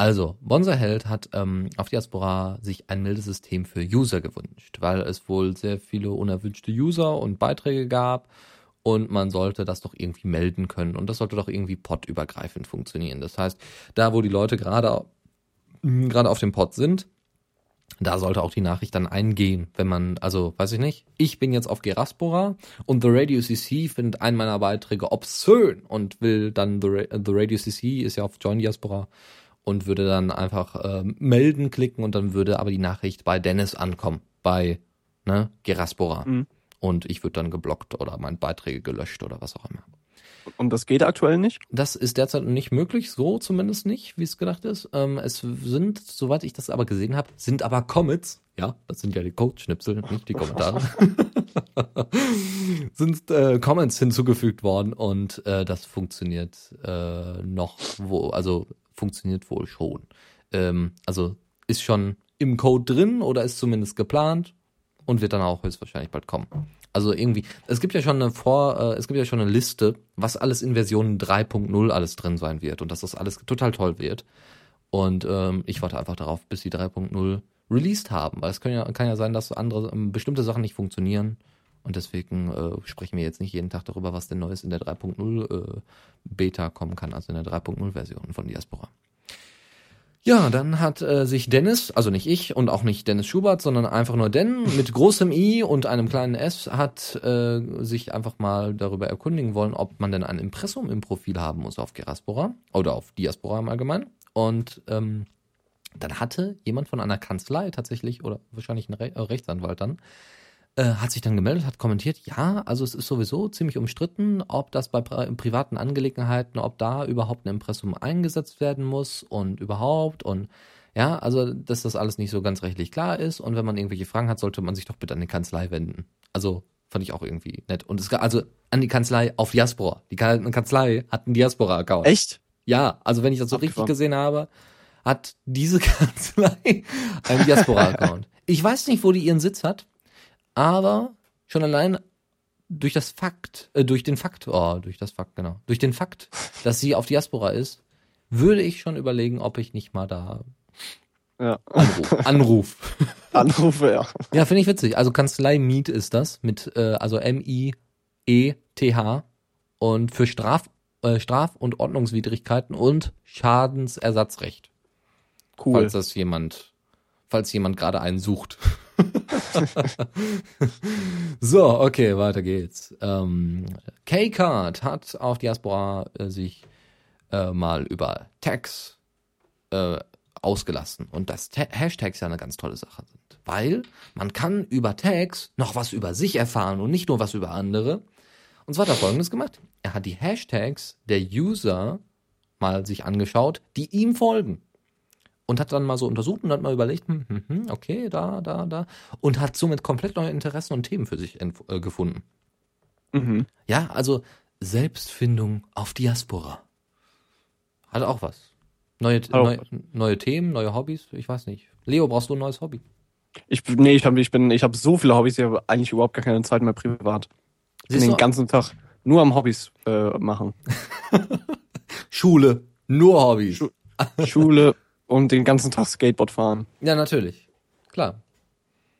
Also, Bonser Held hat ähm, auf Diaspora sich ein Meldesystem für User gewünscht, weil es wohl sehr viele unerwünschte User und Beiträge gab und man sollte das doch irgendwie melden können und das sollte doch irgendwie podübergreifend funktionieren. Das heißt, da wo die Leute gerade gerade auf dem Pod sind, da sollte auch die Nachricht dann eingehen, wenn man, also weiß ich nicht, ich bin jetzt auf Geraspora und The Radio CC findet einen meiner Beiträge obszön und will dann The, The Radio CC ist ja auf Join Diaspora und würde dann einfach äh, melden klicken und dann würde aber die Nachricht bei Dennis ankommen, bei ne, Geraspora. Mhm. Und ich würde dann geblockt oder meine Beiträge gelöscht oder was auch immer. Und das geht aktuell nicht? Das ist derzeit nicht möglich, so zumindest nicht, wie es gedacht ist. Ähm, es sind, soweit ich das aber gesehen habe, sind aber Commits, ja, das sind ja die Code-Schnipsel, nicht die Kommentare, sind äh, Comments hinzugefügt worden und äh, das funktioniert äh, noch, wo, also funktioniert wohl schon. Ähm, also ist schon im Code drin oder ist zumindest geplant und wird dann auch höchstwahrscheinlich bald kommen. Also irgendwie, es gibt ja schon eine Vor, äh, es gibt ja schon eine Liste, was alles in Version 3.0 alles drin sein wird und dass das alles total toll wird. Und ähm, ich warte einfach darauf, bis die 3.0 released haben, weil es kann ja, kann ja sein, dass andere ähm, bestimmte Sachen nicht funktionieren. Und deswegen äh, sprechen wir jetzt nicht jeden Tag darüber, was denn Neues in der 3.0 äh, Beta kommen kann, also in der 3.0 Version von Diaspora. Ja, dann hat äh, sich Dennis, also nicht ich und auch nicht Dennis Schubert, sondern einfach nur Den mit großem I und einem kleinen S hat äh, sich einfach mal darüber erkundigen wollen, ob man denn ein Impressum im Profil haben muss auf Geraspora oder auf Diaspora im Allgemeinen. Und ähm, dann hatte jemand von einer Kanzlei tatsächlich, oder wahrscheinlich ein Re äh, Rechtsanwalt dann, äh, hat sich dann gemeldet, hat kommentiert, ja, also es ist sowieso ziemlich umstritten, ob das bei pri privaten Angelegenheiten, ob da überhaupt ein Impressum eingesetzt werden muss und überhaupt und ja, also dass das alles nicht so ganz rechtlich klar ist und wenn man irgendwelche Fragen hat, sollte man sich doch bitte an die Kanzlei wenden. Also fand ich auch irgendwie nett. Und es gab also an die Kanzlei auf Diaspora. Die Kanzlei hat einen Diaspora-Account. Echt? Ja, also wenn ich das so Abgefahren. richtig gesehen habe, hat diese Kanzlei einen Diaspora-Account. Ich weiß nicht, wo die ihren Sitz hat. Aber schon allein durch das Fakt, äh, durch den Fakt, oh, durch das Fakt, genau, durch den Fakt, dass sie auf Diaspora ist, würde ich schon überlegen, ob ich nicht mal da ja. Anruf. Anruf. Anrufe, ja. Ja, finde ich witzig. Also Kanzlei Miet ist das mit äh, also M I E T H und für Straf äh, Straf- und Ordnungswidrigkeiten und Schadensersatzrecht. Cool. Falls das jemand falls jemand gerade einen sucht. so, okay, weiter geht's. Ähm, K-Card hat auf Diaspora äh, sich äh, mal über Tags äh, ausgelassen und dass Ta Hashtags ja eine ganz tolle Sache sind, weil man kann über Tags noch was über sich erfahren und nicht nur was über andere. Und zwar hat er folgendes gemacht. Er hat die Hashtags der User mal sich angeschaut, die ihm folgen und hat dann mal so untersucht und hat mal überlegt, hm, hm, hm, okay, da, da, da und hat somit komplett neue Interessen und Themen für sich äh, gefunden. Mhm. Ja, also Selbstfindung auf Diaspora. Hat auch was. Neue, neue, neue Themen, neue Hobbys, ich weiß nicht. Leo, brauchst du ein neues Hobby? Ich, nee, ich habe ich bin, ich hab so viele Hobbys, ich habe eigentlich überhaupt gar keine Zeit mehr privat. Ich bin den ganzen Tag nur am Hobbys äh, machen. Schule, nur Hobbys. Schu- Schule und den ganzen Tag Skateboard fahren. Ja, natürlich. Klar.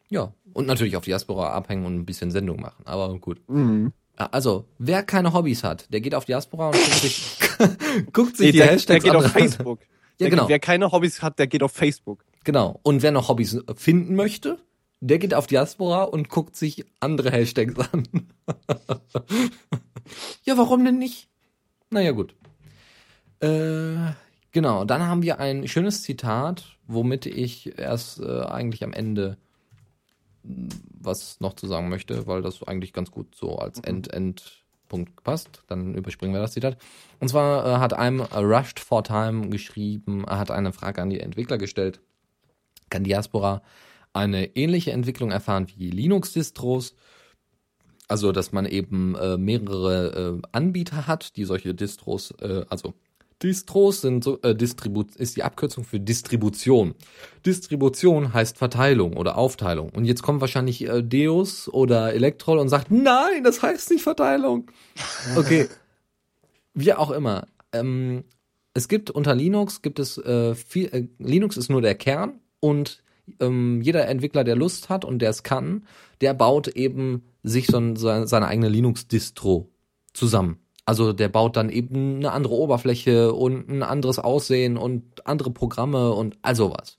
Ja. Und natürlich auf Diaspora abhängen und ein bisschen Sendung machen. Aber gut. Mhm. Also, wer keine Hobbys hat, der geht auf Diaspora und guckt sich, guckt sich Nee, die der, der Hashtags geht auf Facebook. Ja, Der- genau. Wer keine Hobbys hat, der geht auf Facebook. Genau. Und wer noch Hobbys finden möchte, der geht auf Diaspora und guckt sich andere Hashtags an. ja, warum denn nicht? Naja, gut. Äh, genau, dann haben wir ein schönes Zitat, womit ich erst äh, eigentlich am Ende mh, was noch zu sagen möchte, weil das eigentlich ganz gut so als End-End-Punkt passt. Dann überspringen wir das Zitat. Und zwar äh, hat einem Rushed for Time geschrieben, er hat eine Frage an die Entwickler gestellt. Kann Diaspora eine ähnliche Entwicklung erfahren wie Linux-Distros? Also, dass man eben äh, mehrere äh, Anbieter hat, die solche Distros, äh, also Distros sind so, äh, Distribu ist die Abkürzung für Distribution. Distribution heißt Verteilung oder Aufteilung. Und jetzt kommt wahrscheinlich äh, Deus oder Elektrol und sagt, nein, das heißt nicht Verteilung. Okay. Wie auch immer. Ähm, es gibt unter Linux gibt es äh, viel, äh, Linux ist nur der Kern und ähm, jeder Entwickler, der Lust hat und der es kann, der baut eben sich so ein, seine, seine eigene Linux-Distro zusammen. Also der baut dann eben eine andere Oberfläche und ein anderes Aussehen und andere Programme und all sowas.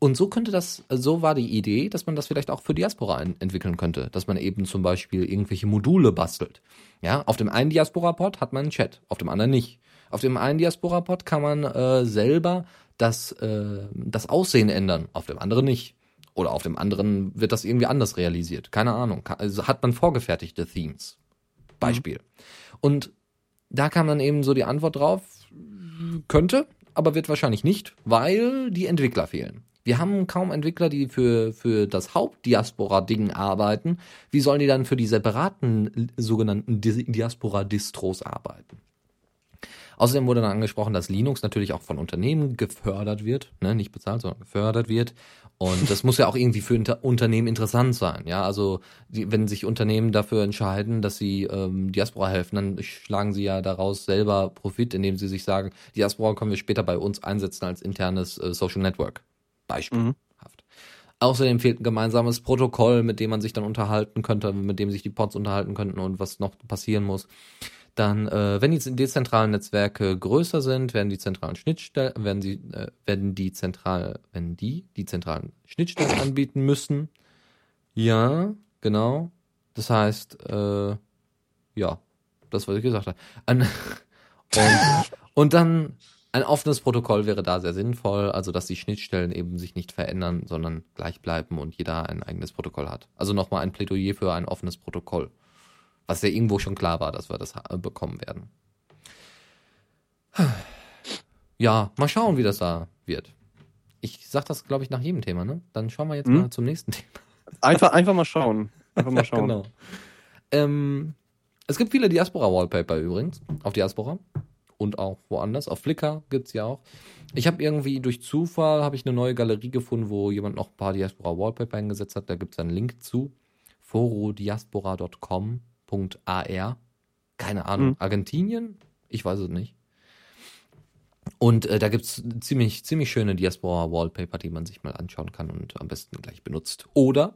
Und so könnte das, so war die Idee, dass man das vielleicht auch für Diaspora en- entwickeln könnte, dass man eben zum Beispiel irgendwelche Module bastelt. Ja, auf dem einen Diaspora-Pod hat man einen Chat, auf dem anderen nicht. Auf dem einen Diaspora-Pod kann man äh, selber das, äh, das Aussehen ändern, auf dem anderen nicht. Oder auf dem anderen wird das irgendwie anders realisiert. Keine Ahnung. Also hat man vorgefertigte Themes. Beispiel. Und da kam dann eben so die Antwort drauf, könnte, aber wird wahrscheinlich nicht, weil die Entwickler fehlen. Wir haben kaum Entwickler, die für, für das Hauptdiaspora-Ding arbeiten. Wie sollen die dann für die separaten sogenannten Di- Diaspora-Distros arbeiten? Außerdem wurde dann angesprochen, dass Linux natürlich auch von Unternehmen gefördert wird, ne, nicht bezahlt, sondern gefördert wird. Und das muss ja auch irgendwie für Unter Unternehmen interessant sein. Ja, also die, wenn sich Unternehmen dafür entscheiden, dass sie ähm, Diaspora helfen, dann schlagen sie ja daraus selber Profit, indem sie sich sagen, Diaspora können wir später bei uns einsetzen als internes äh, Social Network. Beispielhaft. Außerdem fehlt ein gemeinsames Protokoll, mit dem man sich dann unterhalten könnte, mit dem sich die Pods unterhalten könnten und was noch passieren muss. Dann, äh, wenn die dezentralen Netzwerke größer sind, werden die zentralen Schnittstellen, werden sie, äh, werden die zentral, wenn die die zentralen Schnittstellen anbieten müssen. Ja, genau. Das heißt, äh, ja, das was ich gesagt habe. An, und, und dann ein offenes Protokoll wäre da sehr sinnvoll, also dass die Schnittstellen eben sich nicht verändern, sondern gleich bleiben und jeder ein eigenes Protokoll hat. Also nochmal ein Plädoyer für ein offenes Protokoll. Was ja irgendwo schon klar war, dass wir das ha- bekommen werden. Ja, mal schauen, wie das da wird. Ich sag das, glaube ich, nach jedem Thema, ne? Dann schauen wir jetzt Hm? mal zum nächsten Thema. Einfach, einfach mal schauen. Einfach mal schauen. Genau. Ähm, es gibt viele Diaspora-Wallpaper übrigens auf Diaspora und auch woanders. Auf Flickr gibt's ja auch. Ich habe irgendwie durch Zufall habe ich eine neue Galerie gefunden, wo jemand noch ein paar Diaspora-Wallpaper eingesetzt hat. Da gibt's einen Link zu. forodiaspora.com.ar Keine Ahnung. Mhm. Argentinien? Ich weiß es nicht. Und äh, da gibt's ziemlich, ziemlich schöne Diaspora-Wallpaper, die man sich mal anschauen kann und am besten gleich benutzt. Oder,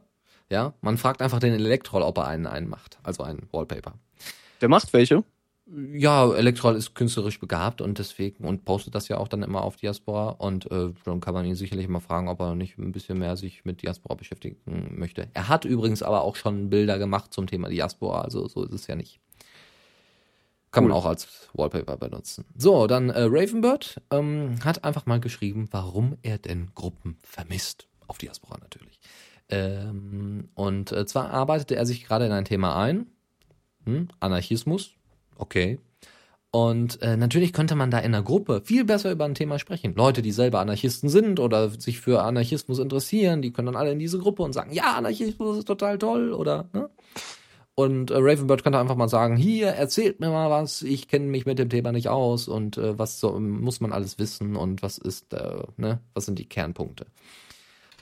ja, man fragt einfach den Elektrol, ob er einen einmacht, also ein Wallpaper. Der macht welche. Ja, Elektrol ist künstlerisch begabt und deswegen und postet das ja auch dann immer auf Diaspora und äh, dann kann man ihn sicherlich mal fragen, ob er nicht ein bisschen mehr sich mit Diaspora beschäftigen möchte. Er hat übrigens aber auch schon Bilder gemacht zum Thema Diaspora, also so ist es ja nicht. Kann man Cool. auch als Wallpaper benutzen. So, dann äh, Ravenbird ähm, hat einfach mal geschrieben, warum er denn Gruppen vermisst. Auf Diaspora natürlich. Ähm, und äh, zwar arbeitete er sich gerade in ein Thema ein. Hm? Anarchismus. Okay. Und äh, natürlich könnte man da in einer Gruppe viel besser über ein Thema sprechen. Leute, die selber Anarchisten sind oder sich für Anarchismus interessieren, die können dann alle in diese Gruppe und sagen, ja, Anarchismus ist total toll oder ne? Und äh, Ravenbird könnte einfach mal sagen, hier, erzählt mir mal was, ich kenne mich mit dem Thema nicht aus und äh, was so, muss man alles wissen und was ist, äh, ne, was sind die Kernpunkte.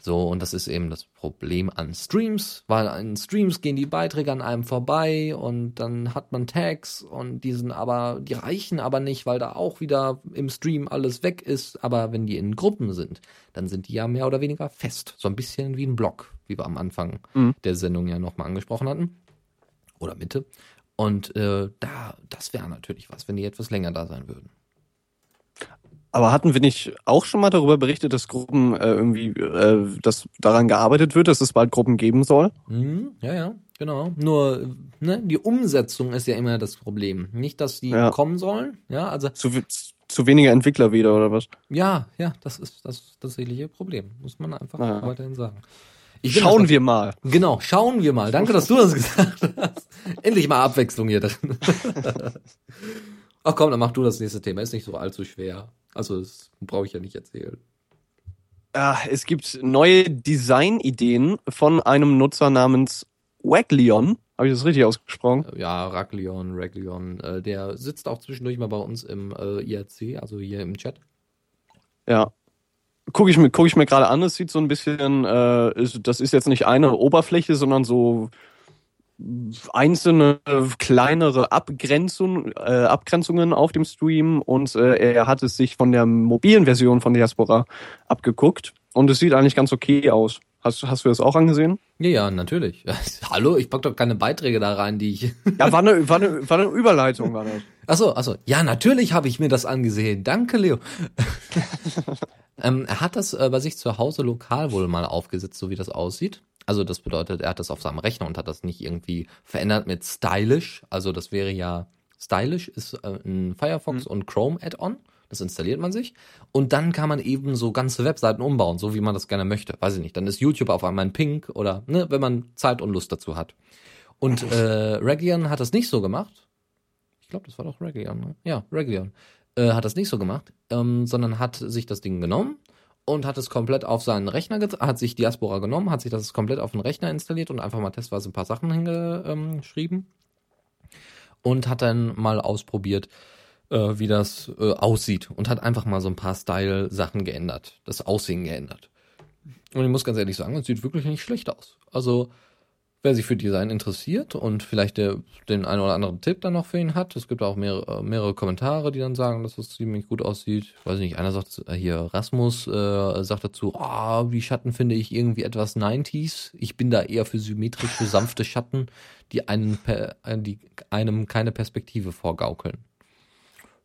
So, und das ist eben das Problem an Streams, weil an Streams gehen die Beiträge an einem vorbei und dann hat man Tags und die sind aber, die reichen aber nicht, weil da auch wieder im Stream alles weg ist. Aber wenn die in Gruppen sind, dann sind die ja mehr oder weniger fest. So ein bisschen wie ein Blog, wie wir am Anfang Mhm. der Sendung ja nochmal angesprochen hatten. Oder Mitte. Und äh, da, das wäre natürlich was, wenn die etwas länger da sein würden. Aber hatten wir nicht auch schon mal darüber berichtet, dass Gruppen äh, irgendwie, äh, dass daran gearbeitet wird, dass es bald Gruppen geben soll? Mhm, ja, ja, genau. Nur, ne, die Umsetzung ist ja immer das Problem. Nicht, dass die Ja. kommen sollen, ja, also, Zu, zu weniger Entwickler wieder oder was? ja, ja, das ist das tatsächliche Problem, muss man einfach Ja. weiterhin sagen. Ich Schauen einfach- wir mal. Genau, schauen wir mal. Danke, dass du das gesagt hast. Endlich mal Abwechslung hier drin. Ach komm, dann mach du das nächste Thema. Ist nicht so allzu schwer. Also, das brauche ich ja nicht erzählen. Ah, es gibt neue Designideen von einem Nutzer namens Waglion. Habe ich das richtig ausgesprochen? Ja, Raklion, Raklion, äh, der sitzt auch zwischendurch mal bei uns im äh, IRC, also hier im Chat. Ja. Gucke ich mir, guck ich mir gerade an, es sieht so ein bisschen, äh, das ist jetzt nicht eine Oberfläche, sondern so einzelne äh, kleinere Abgrenzung, äh, Abgrenzungen auf dem Stream und äh, er hat es sich von der mobilen Version von Diaspora abgeguckt und es sieht eigentlich ganz okay aus. Hast, hast du das auch angesehen? Ja, ja, natürlich. Hallo, ich pack doch keine Beiträge da rein, die ich. Ja, war eine, war eine, war eine Überleitung, war das. Achso, achso. Ja, natürlich habe ich mir das angesehen. Danke, Leo. ähm, er hat das äh, bei sich zu Hause lokal wohl mal aufgesetzt, so wie das aussieht. Also das bedeutet, er hat das auf seinem Rechner und hat das nicht irgendwie verändert mit stylish. Also das wäre ja stylish ist äh, ein Firefox und Chrome Add-on. Das installiert man sich und dann kann man eben so ganze Webseiten umbauen, so wie man das gerne möchte. Weiß ich nicht. Dann ist YouTube auf einmal ein Pink oder ne, wenn man Zeit und Lust dazu hat. Und äh, Regian hat das nicht so gemacht. Ich glaube, das war doch Regian. Ne? Ja, Regian äh, hat das nicht so gemacht, ähm, sondern hat sich das Ding genommen und hat es komplett auf seinen Rechner, hat sich Diaspora genommen, hat sich das komplett auf den Rechner installiert und einfach mal testweise ein paar Sachen hingeschrieben und hat dann mal ausprobiert, äh, wie das äh, aussieht und hat einfach mal so ein paar Style-Sachen geändert, das Aussehen geändert. Und ich muss ganz ehrlich sagen, es sieht wirklich nicht schlecht aus. Also wer sich für Design interessiert und vielleicht der, den einen oder anderen Tipp dann noch für ihn hat. Es gibt auch mehrere, mehrere Kommentare, die dann sagen, dass es ziemlich gut aussieht. Weiß nicht, einer sagt äh, hier, Rasmus äh, sagt dazu, ah, die Schatten finde ich irgendwie etwas 90s. Ich bin da eher für symmetrische, sanfte Schatten, die einen per, äh, die einem keine Perspektive vorgaukeln.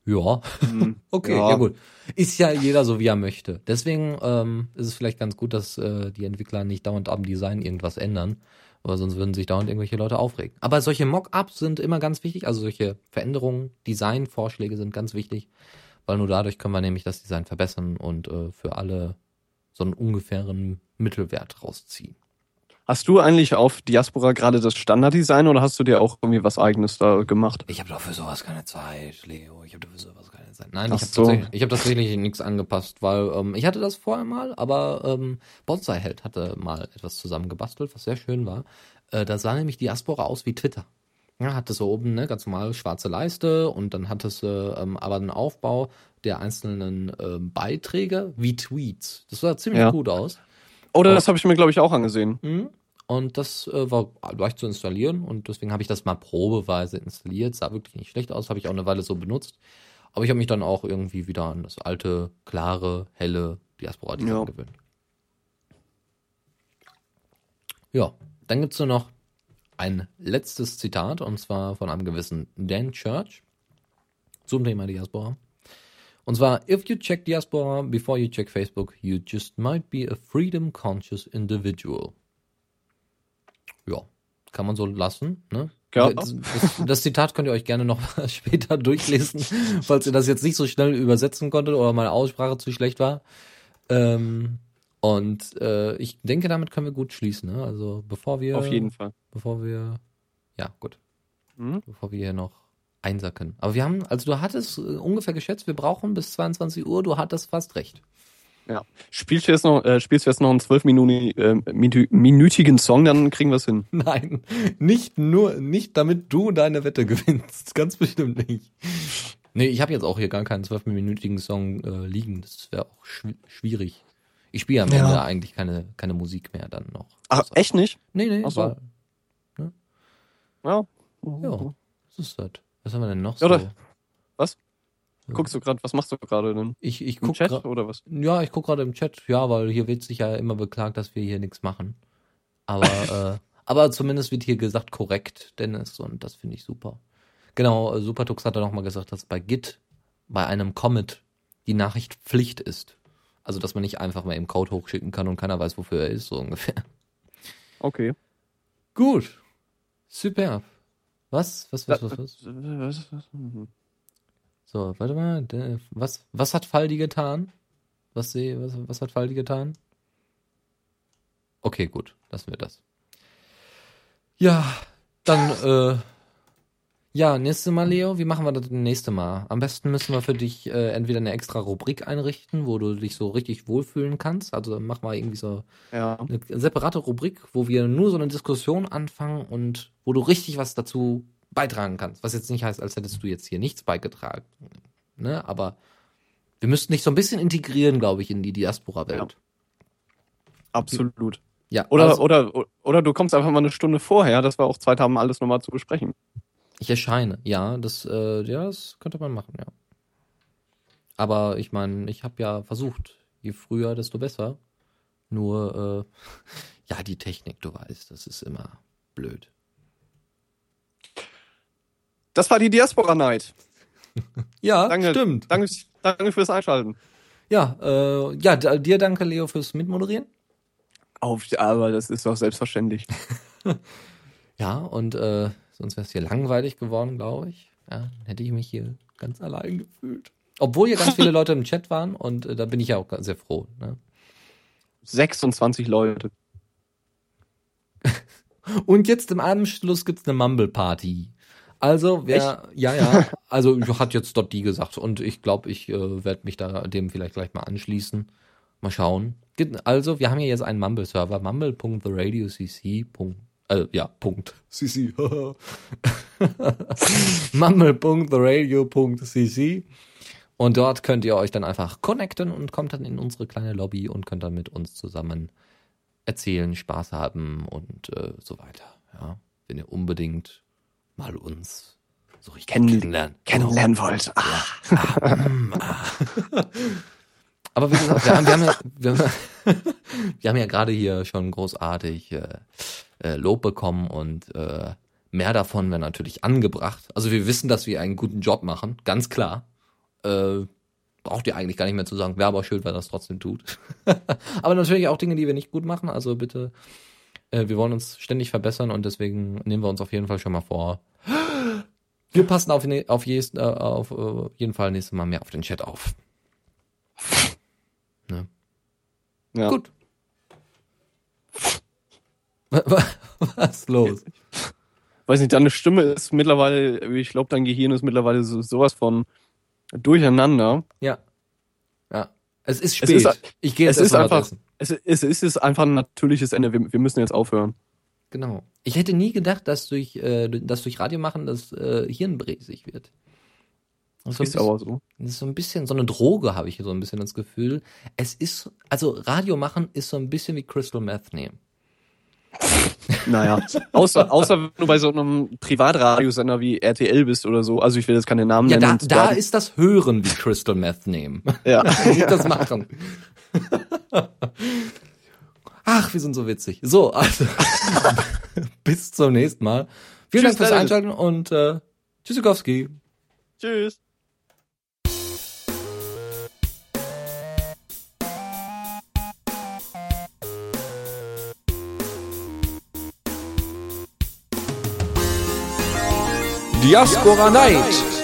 Ja, okay, ja. Ja. gut. Ist ja jeder so, wie er möchte. Deswegen ähm, ist es vielleicht ganz gut, dass äh, die Entwickler nicht dauernd am Design irgendwas ändern, weil sonst würden sich dauernd irgendwelche Leute aufregen. Aber solche Mock-ups sind immer ganz wichtig, also solche Veränderungen, Designvorschläge sind ganz wichtig, weil nur dadurch können wir nämlich das Design verbessern und äh, für alle so einen ungefähren Mittelwert rausziehen. Hast du eigentlich auf Diaspora gerade das Standarddesign oder hast du dir auch irgendwie was eigenes da gemacht? Ich habe doch für sowas keine Zeit, Leo. Ich habe doch für sowas keine Zeit. Nein, Ach ich habe so. tatsächlich, ich hab tatsächlich nichts angepasst, weil ähm, ich hatte das vorher mal, aber ähm, Bonsai Held hatte mal etwas zusammengebastelt, was sehr schön war. Äh, da sah nämlich Diaspora aus wie Twitter. Ja, hatte so oben ne, ganz normal schwarze Leiste und dann hatte es äh, ähm, aber einen Aufbau der einzelnen ähm, Beiträge wie Tweets. Das sah ziemlich Ja. gut aus. Oder das habe ich mir, glaube ich, auch angesehen. Mhm. Und das äh, war leicht zu installieren und deswegen habe ich das mal probeweise installiert. Sah wirklich nicht schlecht aus, habe ich auch eine Weile so benutzt. Aber ich habe mich dann auch irgendwie wieder an das alte, klare, helle Diaspora-Design Ja. gewöhnt. Ja, dann gibt's nur noch ein letztes Zitat und zwar von einem gewissen Dan Church zum Thema Diaspora. Und zwar, if you check Diaspora before you check Facebook, you just might be a freedom conscious individual. Ja, kann man so lassen, ne? Ja. Das, das, Zitat könnt ihr euch gerne noch später durchlesen, falls ihr das jetzt nicht so schnell übersetzen konntet oder meine Aussprache zu schlecht war. Ähm, und äh, ich denke, damit können wir gut schließen. Ne? Also bevor wir, Auf jeden Fall. bevor wir, ja gut, Mhm. bevor wir hier noch einsacken. Aber wir haben, also du hattest äh, ungefähr geschätzt, wir brauchen bis 22 Uhr. Du hattest fast recht. Ja. Spielst du jetzt noch, äh, spielst du jetzt noch einen zwölfminütigen äh, Song, dann kriegen wir es hin. Nein, nicht nur, nicht damit du deine Wette gewinnst. Ganz bestimmt nicht. Nee, ich habe jetzt auch hier gar keinen zwölfminütigen Song äh, liegen. Das wäre auch schw schwierig. Ich spiele am Ja. Ende eigentlich keine, keine Musik mehr dann noch. Ach, Also- echt nicht? Nee, nee, Ach so. war, Ja. ja, das ist das. Was haben wir denn noch Ja, so? oder- Guckst du gerade, was machst du gerade denn? Ich, ich Im guck Chat gra- oder was? Ja, ich guck gerade im Chat. Ja, weil hier wird sich ja immer beklagt, dass wir hier nichts machen. Aber, äh, aber zumindest wird hier gesagt korrekt, Dennis, und das finde ich super. Genau, äh, Supertux hat da nochmal gesagt, dass bei Git, bei einem Commit, die Nachricht Pflicht ist. Also, dass man nicht einfach mal im Code hochschicken kann und keiner weiß, wofür er ist, so ungefähr. Okay. Gut. Super. Was? Was, was, was, was? Was- was- So, warte mal. Was, was hat Faldi getan? Was, sie, was, was hat Faldi getan? Okay, gut. Lassen wir das. Ja, dann, äh, ja, nächstes Mal, Leo. Wie machen wir das nächste Mal? Am besten müssen wir für dich äh, entweder eine extra Rubrik einrichten, wo du dich so richtig wohlfühlen kannst. Also mach mal irgendwie so Ja. eine separate Rubrik, wo wir nur so eine Diskussion anfangen und wo du richtig was dazu beitragen kannst. Was jetzt nicht heißt, als hättest du jetzt hier nichts beigetragen. Ne? Aber wir müssten dich so ein bisschen integrieren, glaube ich, in die Diaspora-Welt. Absolut. Ja. Oder, also, oder, oder du kommst einfach mal eine Stunde vorher, dass wir auch Zeit haben, alles nochmal zu besprechen. ich erscheine. Ja, das, äh, ja, das könnte man machen, ja. Aber ich meine, ich habe ja versucht, je früher, desto besser. Nur, äh, ja, die Technik, du weißt, das ist immer blöd. Das war die Diaspora Night. Ja, Danke. stimmt. Danke, danke fürs Einschalten. Ja, äh, ja, dir danke, Leo, fürs Mitmoderieren. Auf, aber das ist doch selbstverständlich. Ja, und äh, sonst wäre es hier langweilig geworden, glaube ich. Ja, hätte ich mich hier ganz allein gefühlt. Obwohl hier ganz viele Leute im Chat waren und äh, da bin ich ja auch sehr froh. Ne? 26 Leute. Und jetzt im Anschluss gibt's eine Mumble-Party. Also, wer, ja, ja, also hat jetzt dort die gesagt und ich glaube, ich äh, werde mich da dem vielleicht gleich mal anschließen. Mal schauen. Also, wir haben hier jetzt einen Mumble-Server, mumble.theradiocc. Äh, ja, Punkt. CC. mumble.theradio.cc. Und dort könnt ihr euch dann einfach connecten und kommt dann in unsere kleine Lobby und könnt dann mit uns zusammen erzählen, Spaß haben und äh, so weiter. Ja, wenn ihr unbedingt mal uns so richtig Kennen- kennenlernen. Kennenlernen wollt. Ah. Ah, mm, ah. Aber wie gesagt, wir haben, wir haben ja, wir haben, wir haben ja gerade hier schon großartig äh, äh, Lob bekommen und äh, mehr davon wäre natürlich angebracht. Also wir wissen, dass wir einen guten Job machen, ganz klar. Äh, braucht ihr eigentlich gar nicht mehr zu sagen. Wäre aber schön, wenn das trotzdem tut. aber natürlich auch Dinge, die wir nicht gut machen. Also bitte, äh, wir wollen uns ständig verbessern und deswegen nehmen wir uns auf jeden Fall schon mal vor. Wir passen auf, auf, jes, äh, auf äh, jeden Fall nächstes Mal mehr auf den Chat auf. Ne? Ja. Gut. Wa- wa- Was ist los? Weiß nicht, deine Stimme ist mittlerweile, ich glaube, dein Gehirn ist mittlerweile so, sowas von durcheinander. Ja. Ja. Es ist Es spät. ist- ich gehe jetzt es ist einfach- essen. Es, es, es ist einfach ein natürliches Ende. Wir, wir müssen jetzt aufhören. Genau. Ich hätte nie gedacht, dass durch, äh, dass durch Radio machen das äh, Hirn bräsig wird. Das ist, so bisschen, aber so. das ist so ein bisschen so eine Droge, habe ich so ein bisschen das Gefühl. Es ist, also Radio machen ist so ein bisschen wie Crystal Meth nehmen. Naja. außer, außer wenn du bei so einem Privatradiosender wie RTL bist oder so. Also ich will jetzt keine Namen Ja, da, nennen. da ist das Hören wie Crystal Meth nehmen. ja. Nicht das Machen. Ach, wir sind so witzig. So, also bis zum nächsten Mal. Vielen Tschüss, Dank fürs. Einschalten und äh, Tschüssikowski. Tschüss. Diaspora Night.